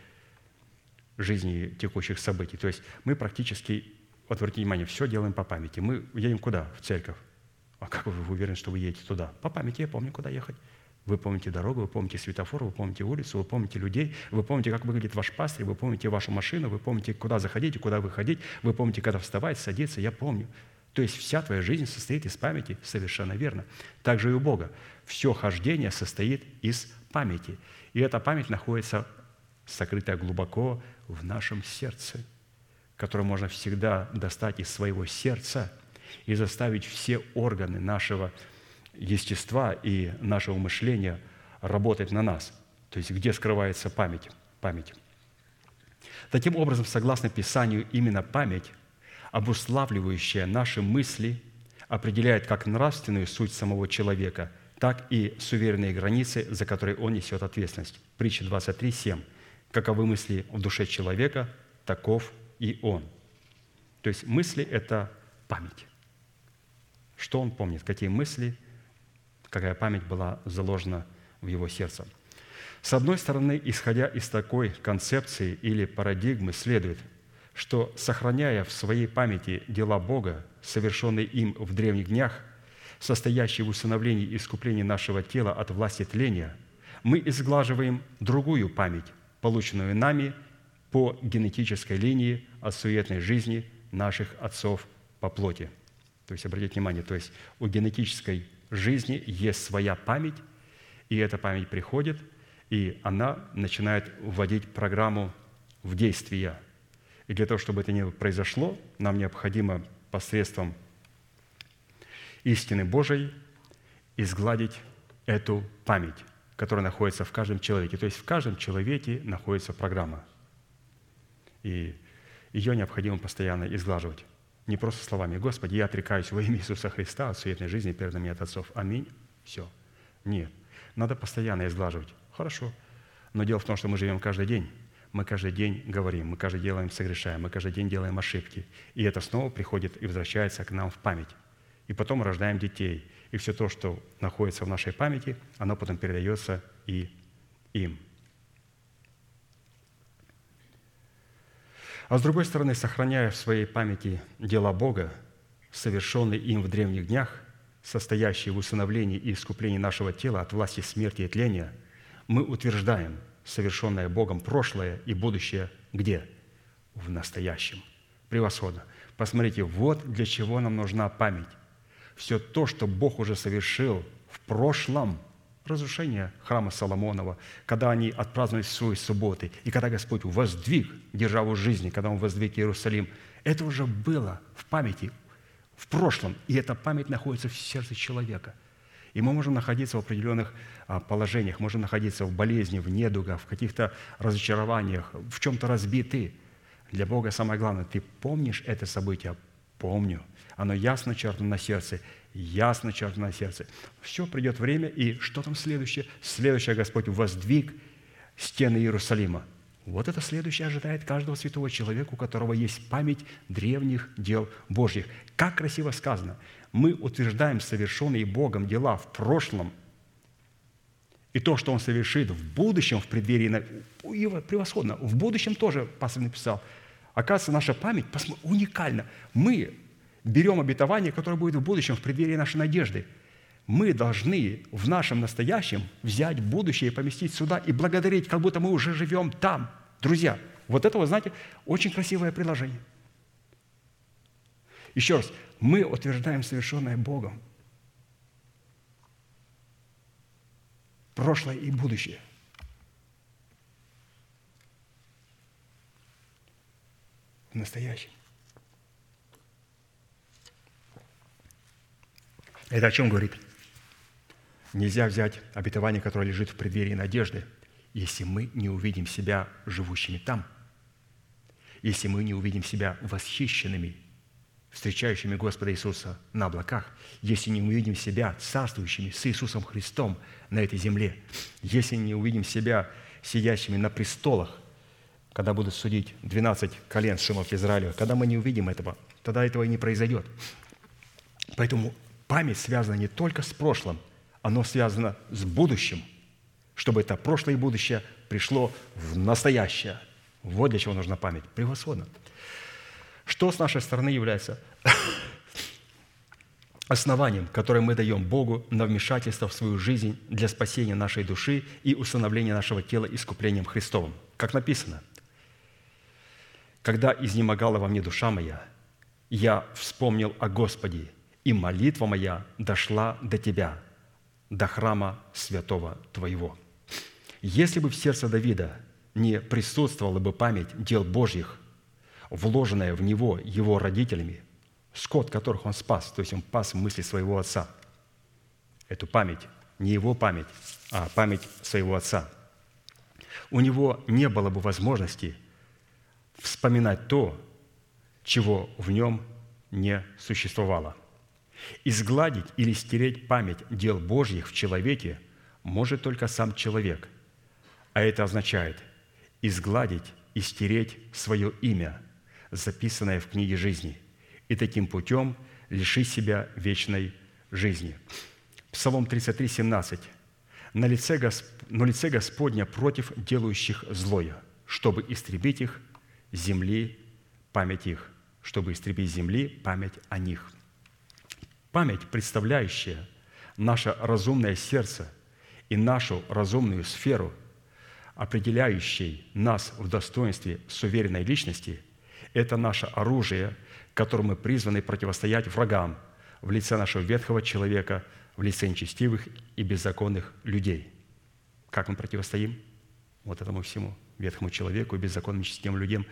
жизни, текущих событий. То есть мы практически, вот обратите внимание, все делаем по памяти. Мы едем куда? В церковь. А как вы уверены, что вы едете туда? По памяти я помню, куда ехать. Вы помните дорогу, вы помните светофор, вы помните улицу, вы помните людей, вы помните, как выглядит ваш пастырь, вы помните вашу машину, вы помните, куда заходить и куда выходить, вы помните, когда вставать, садиться, я помню. То есть вся твоя жизнь состоит из памяти, совершенно верно. Также и у Бога. Все хождение состоит из памяти. И эта память находится сокрытая глубоко в нашем сердце, которое можно всегда достать из своего сердца и заставить все органы нашего естества и нашего мышления работать на нас. То есть где скрывается память? Память. Таким образом, согласно Писанию, именно память, обуславливающая наши мысли, определяет как нравственную суть самого человека, так и суверенные границы, за которые он несет ответственность. Притча 23, 7. «Каковы мысли в душе человека, таков и он». То есть мысли – это память. Что он помнит, какие мысли какая память была заложена в его сердце. С одной стороны, исходя из такой концепции или парадигмы, следует, что, сохраняя в своей памяти дела Бога, совершенные им в древних днях, состоящие в усыновлении и искуплении нашего тела от власти тления, мы изглаживаем другую память, полученную нами по генетической линии от суетной жизни наших отцов по плоти. То есть, обратите внимание, то есть у генетической жизни есть своя память, и эта память приходит, и она начинает вводить программу в действие. И для того, чтобы это не произошло, нам необходимо посредством истины Божией изгладить эту память, которая находится в каждом человеке. То есть в каждом человеке находится программа. И ее необходимо постоянно изглаживать. Не просто словами, Господи, я отрекаюсь во имя Иисуса Христа от суетной жизни перед нами от отцов. Аминь. Все. Нет. Надо постоянно изглаживать. Хорошо. Но дело в том, что мы живем каждый день. Мы каждый день говорим, мы каждый день делаем, согрешаем, мы каждый день делаем ошибки. И это снова приходит и возвращается к нам в память. И потом рождаем детей. И все то, что находится в нашей памяти, оно потом передается и им. А с другой стороны, сохраняя в своей памяти дела Бога, совершенные им в древних днях, состоящие в усыновлении и искуплении нашего тела от власти смерти и тления, мы утверждаем совершенное Богом прошлое и будущее где? В настоящем. Превосходно. Посмотрите, вот для чего нам нужна память. Все то, что Бог уже совершил в прошлом – разрушение храма Соломонова, когда они отпраздновали свои субботы, и когда Господь воздвиг державу жизни, когда Он воздвиг Иерусалим, это уже было в памяти, в прошлом, и эта память находится в сердце человека. И мы можем находиться в определенных а, положениях, можем находиться в болезни, в недугах, в каких-то разочарованиях, в чем-то разбиты. Для Бога самое главное, ты помнишь это событие? Помню. Оно ясно чертано на сердце ясно чертано на сердце. Все, придет время, и что там следующее? Следующее Господь воздвиг стены Иерусалима. Вот это следующее ожидает каждого святого человека, у которого есть память древних дел Божьих. Как красиво сказано. Мы утверждаем совершенные Богом дела в прошлом, и то, что Он совершит в будущем, в преддверии, превосходно. В будущем тоже пастор написал. Оказывается, наша память уникальна. Мы берем обетование, которое будет в будущем, в преддверии нашей надежды. Мы должны в нашем настоящем взять будущее и поместить сюда и благодарить, как будто мы уже живем там. Друзья, вот это, вы знаете, очень красивое предложение. Еще раз, мы утверждаем совершенное Богом. Прошлое и будущее. В Это о чем говорит? Нельзя взять обетование, которое лежит в преддверии надежды, если мы не увидим себя живущими там, если мы не увидим себя восхищенными, встречающими Господа Иисуса на облаках, если не увидим себя царствующими с Иисусом Христом на этой земле, если не увидим себя сидящими на престолах, когда будут судить 12 колен Шимов Израиля, когда мы не увидим этого, тогда этого и не произойдет. Поэтому память связана не только с прошлым, оно связано с будущим, чтобы это прошлое и будущее пришло в настоящее. Вот для чего нужна память. Превосходно. Что с нашей стороны является основанием, которое мы даем Богу на вмешательство в свою жизнь для спасения нашей души и установления нашего тела искуплением Христовым. Как написано, «Когда изнемогала во мне душа моя, я вспомнил о Господе, и молитва моя дошла до Тебя, до храма святого Твоего». Если бы в сердце Давида не присутствовала бы память дел Божьих, вложенная в него его родителями, скот, которых он спас, то есть он пас мысли своего отца. Эту память, не его память, а память своего отца. У него не было бы возможности вспоминать то, чего в нем не существовало. Изгладить или стереть память дел Божьих в человеке может только сам человек. А это означает изгладить и стереть свое имя, записанное в книге жизни, и таким путем лишить себя вечной жизни. Псалом 33, 17. «На лице, Госп... «Но лице Господня против делающих злое, чтобы истребить их земли память их, чтобы истребить земли память о них». Память, представляющая наше разумное сердце и нашу разумную сферу, определяющей нас в достоинстве суверенной личности – это наше оружие, которым мы призваны противостоять врагам в лице нашего ветхого человека, в лице нечестивых и беззаконных людей. Как мы противостоим вот этому всему ветхому человеку и беззаконным нечестивым людям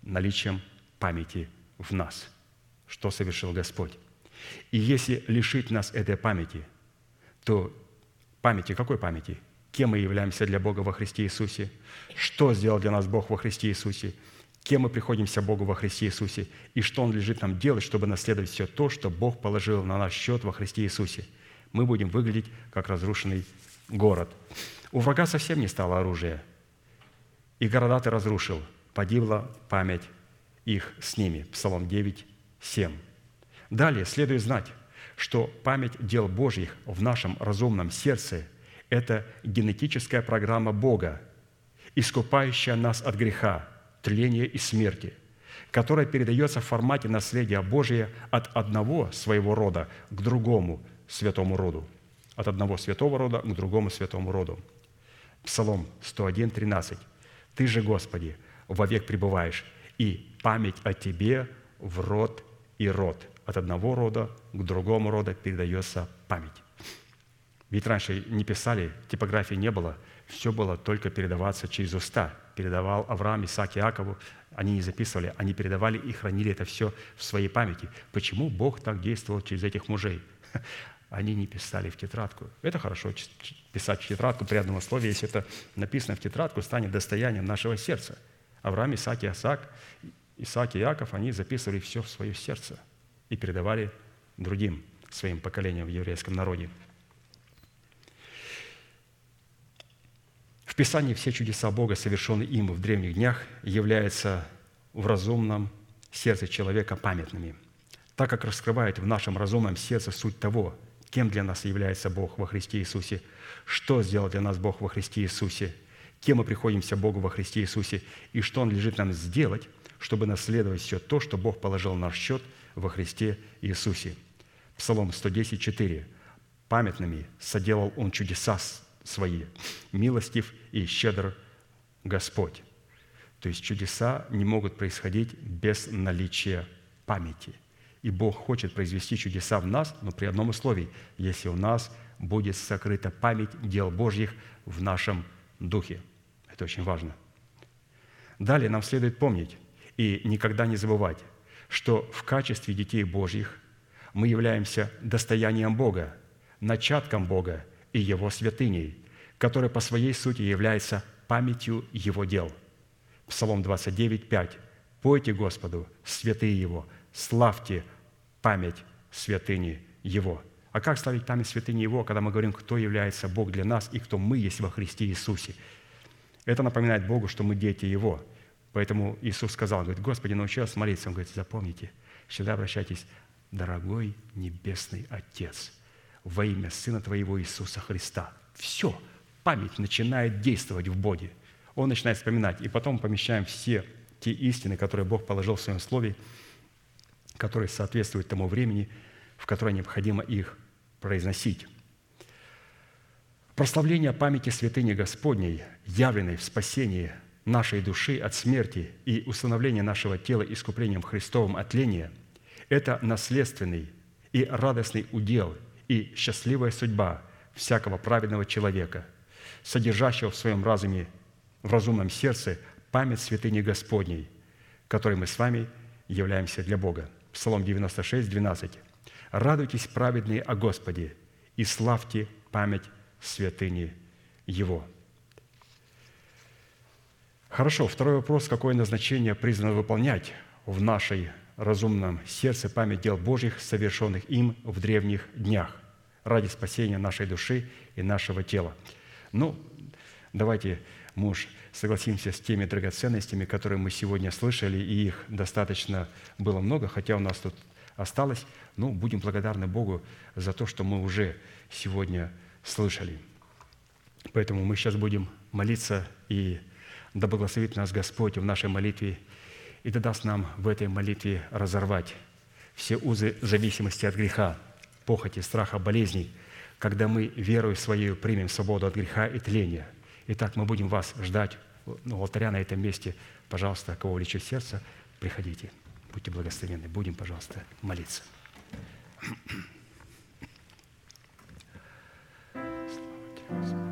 наличием памяти в нас, что совершил Господь. И если лишить нас этой памяти, то памяти, какой памяти? Кем мы являемся для Бога во Христе Иисусе? Что сделал для нас Бог во Христе Иисусе? кем мы приходимся Богу во Христе Иисусе и что Он лежит нам делать, чтобы наследовать все то, что Бог положил на наш счет во Христе Иисусе. Мы будем выглядеть как разрушенный город. У врага совсем не стало оружия. И города ты разрушил, погибла память их с ними. Псалом 9, 7. Далее следует знать, что память дел Божьих в нашем разумном сердце – это генетическая программа Бога, искупающая нас от греха – тления и смерти, которая передается в формате наследия Божия от одного своего рода к другому святому роду. От одного святого рода к другому святому роду. Псалом 101, 13. «Ты же, Господи, вовек пребываешь, и память о Тебе в род и род». От одного рода к другому роду передается память. Ведь раньше не писали, типографии не было, все было только передаваться через уста – передавал Авраам, Исаак, Иакову, они не записывали, они передавали и хранили это все в своей памяти. Почему Бог так действовал через этих мужей? Они не писали в тетрадку. Это хорошо, писать в тетрадку при одном условии, если это написано в тетрадку, станет достоянием нашего сердца. Авраам, Исаак, Исаак, Исаак и Иаков, они записывали все в свое сердце и передавали другим своим поколениям в еврейском народе. В Писании все чудеса Бога, совершенные им в древних днях, являются в разумном сердце человека памятными, так как раскрывает в нашем разумном сердце суть того, кем для нас является Бог во Христе Иисусе, что сделал для нас Бог во Христе Иисусе, кем мы приходимся Богу во Христе Иисусе и что Он лежит нам сделать, чтобы наследовать все то, что Бог положил на наш счет во Христе Иисусе. Псалом 110, 4. «Памятными соделал Он чудеса свои. Милостив и щедр Господь. То есть чудеса не могут происходить без наличия памяти. И Бог хочет произвести чудеса в нас, но при одном условии, если у нас будет сокрыта память дел Божьих в нашем духе. Это очень важно. Далее нам следует помнить и никогда не забывать, что в качестве детей Божьих мы являемся достоянием Бога, начатком Бога и Его святыней, которая по своей сути является памятью Его дел. Псалом 29, 5. «Пойте Господу, святые Его, славьте память святыни Его». А как славить память святыни Его, когда мы говорим, кто является Бог для нас и кто мы есть во Христе Иисусе? Это напоминает Богу, что мы дети Его. Поэтому Иисус сказал, говорит, Господи, научи нас молиться. Он говорит, запомните, всегда обращайтесь, дорогой Небесный Отец, во имя Сына Твоего Иисуса Христа. Все, память начинает действовать в Боге. Он начинает вспоминать. И потом помещаем все те истины, которые Бог положил в Своем Слове, которые соответствуют тому времени, в которое необходимо их произносить. Прославление памяти святыни Господней, явленной в спасении нашей души от смерти и установление нашего тела искуплением Христовым от ления – это наследственный и радостный удел и счастливая судьба всякого праведного человека, содержащего в своем разуме, в разумном сердце память святыни Господней, которой мы с вами являемся для Бога. Псалом 96, 12. «Радуйтесь, праведные, о Господе, и славьте память святыни Его». Хорошо, второй вопрос. Какое назначение призвано выполнять в нашей разумном сердце память дел Божьих, совершенных им в древних днях, ради спасения нашей души и нашего тела? Ну, давайте, муж, согласимся с теми драгоценностями, которые мы сегодня слышали, и их достаточно было много, хотя у нас тут осталось. Ну, будем благодарны Богу за то, что мы уже сегодня слышали. Поэтому мы сейчас будем молиться, и да благословит нас Господь в нашей молитве, и да даст нам в этой молитве разорвать все узы зависимости от греха, похоти, страха, болезней, когда мы верою своей примем свободу от греха и тления. Итак, мы будем вас ждать ну, алтаря на этом месте. Пожалуйста, кого влечет сердце, приходите. Будьте благословенны. Будем, пожалуйста, молиться. Слава Тебе, Господи.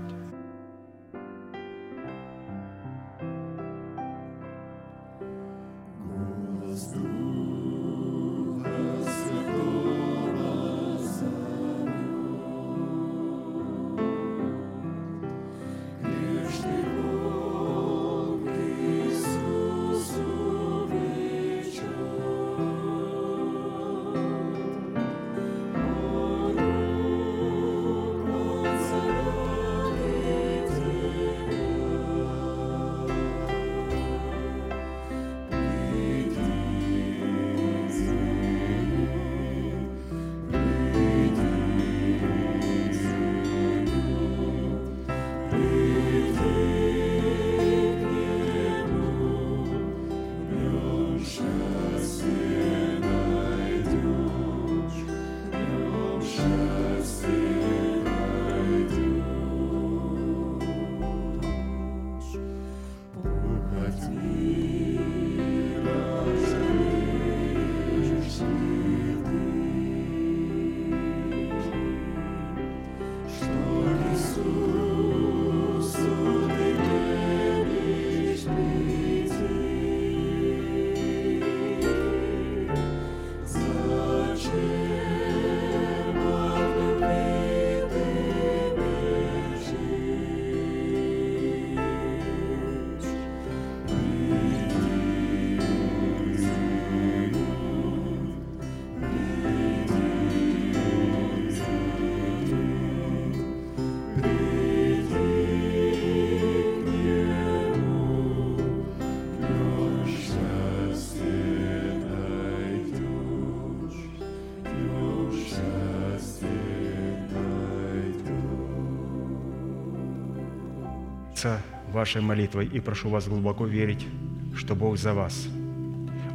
Вашей молитвой и прошу вас глубоко верить, что Бог за вас.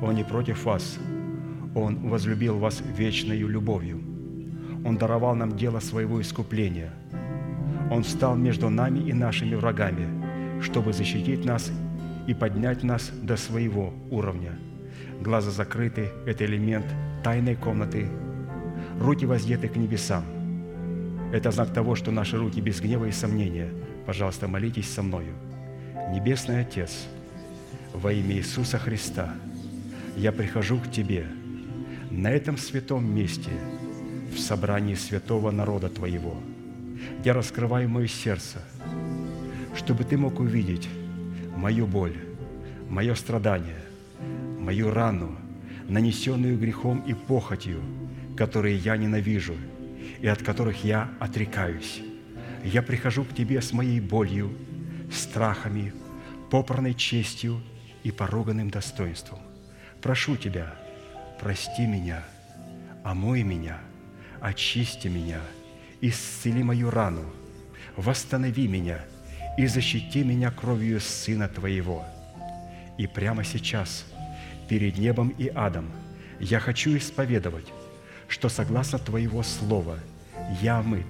Он не против вас. Он возлюбил вас вечной любовью. Он даровал нам дело своего искупления. Он встал между нами и нашими врагами, чтобы защитить нас и поднять нас до своего уровня. Глаза закрыты – это элемент тайной комнаты. Руки воздеты к небесам. Это знак того, что наши руки без гнева и сомнения – Пожалуйста, молитесь со мною. Небесный Отец, во имя Иисуса Христа, я прихожу к Тебе на этом святом месте, в собрании святого народа Твоего. я раскрываю мое сердце, чтобы Ты мог увидеть мою боль, мое страдание, мою рану, нанесенную грехом и похотью, которые я ненавижу и от которых я отрекаюсь. Я прихожу к Тебе с моей болью, страхами, попранной честью и поруганным достоинством. Прошу Тебя, прости меня, омой меня, очисти меня, исцели мою рану, восстанови меня и защити меня кровью Сына Твоего. И прямо сейчас, перед небом и адом, я хочу исповедовать, что согласно Твоего Слова я омыт,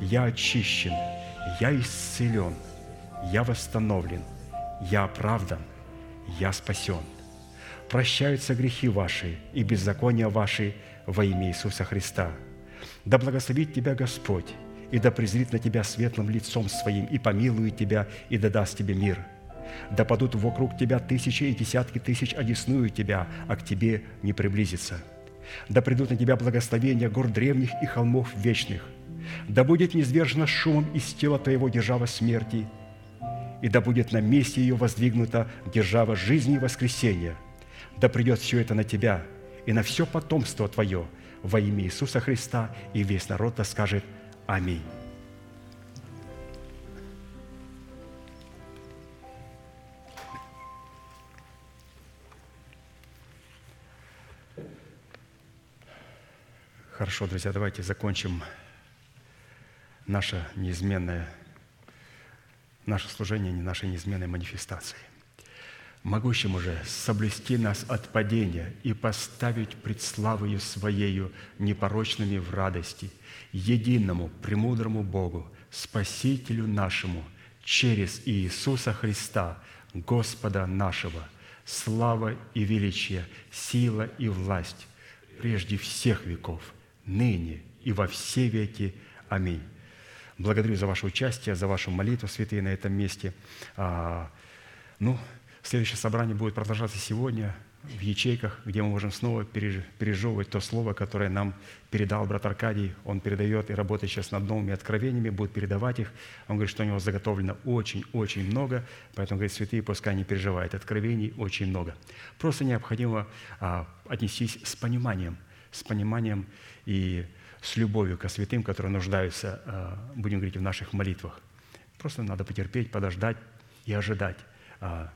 я очищен, я исцелен, я восстановлен, я оправдан, я спасен. Прощаются грехи ваши и беззакония ваши во имя Иисуса Христа. Да благословит тебя Господь, и да презрит на тебя светлым лицом своим, и помилует тебя, и да даст тебе мир. Да падут вокруг тебя тысячи и десятки тысяч, одесную тебя, а к тебе не приблизится. Да придут на тебя благословения гор древних и холмов вечных. Да будет низвержена шумом из тела твоего держава смерти, и да будет на месте ее воздвигнута держава жизни и воскресения. Да придет все это на тебя и на все потомство твое во имя Иисуса Христа, и весь народ да скажет Аминь. Хорошо, друзья, давайте закончим наше неизменное, наше служение не нашей неизменной манифестацией. Могущему же соблюсти нас от падения и поставить пред славою Своею непорочными в радости, единому, премудрому Богу, Спасителю нашему, через Иисуса Христа, Господа нашего, слава и величие, сила и власть прежде всех веков, ныне и во все веки. Аминь. Благодарю за ваше участие, за вашу молитву, святые, на этом месте. А, ну, следующее собрание будет продолжаться сегодня в ячейках, где мы можем снова пережевывать то слово, которое нам передал брат Аркадий. Он передает и работает сейчас над новыми откровениями, будет передавать их. Он говорит, что у него заготовлено очень-очень много, поэтому, говорит, святые, пускай не переживают, откровений очень много. Просто необходимо а, отнестись с пониманием, с пониманием и с любовью ко святым, которые нуждаются, а, будем говорить, в наших молитвах. Просто надо потерпеть, подождать и ожидать а,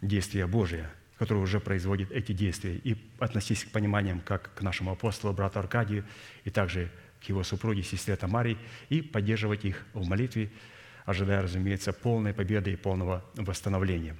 действия Божия, которое уже производит эти действия, и относись к пониманиям, как к нашему апостолу, брату Аркадию, и также к его супруге, сестре Тамаре, и поддерживать их в молитве, ожидая, разумеется, полной победы и полного восстановления.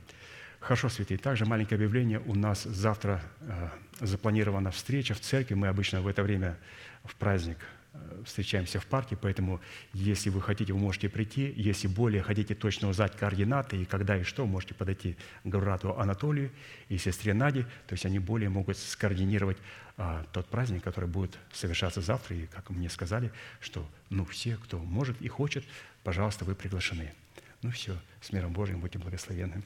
Хорошо, святые. Также маленькое объявление. У нас завтра э, запланирована встреча в церкви. Мы обычно в это время в праздник э, встречаемся в парке, поэтому если вы хотите, вы можете прийти. Если более хотите точно узнать координаты и когда и что, можете подойти к брату Анатолию и сестре Наде, то есть они более могут скоординировать а, тот праздник, который будет совершаться завтра. И как мне сказали, что ну, все, кто может и хочет, пожалуйста, вы приглашены. Ну все, с миром Божьим, будьте благословенны.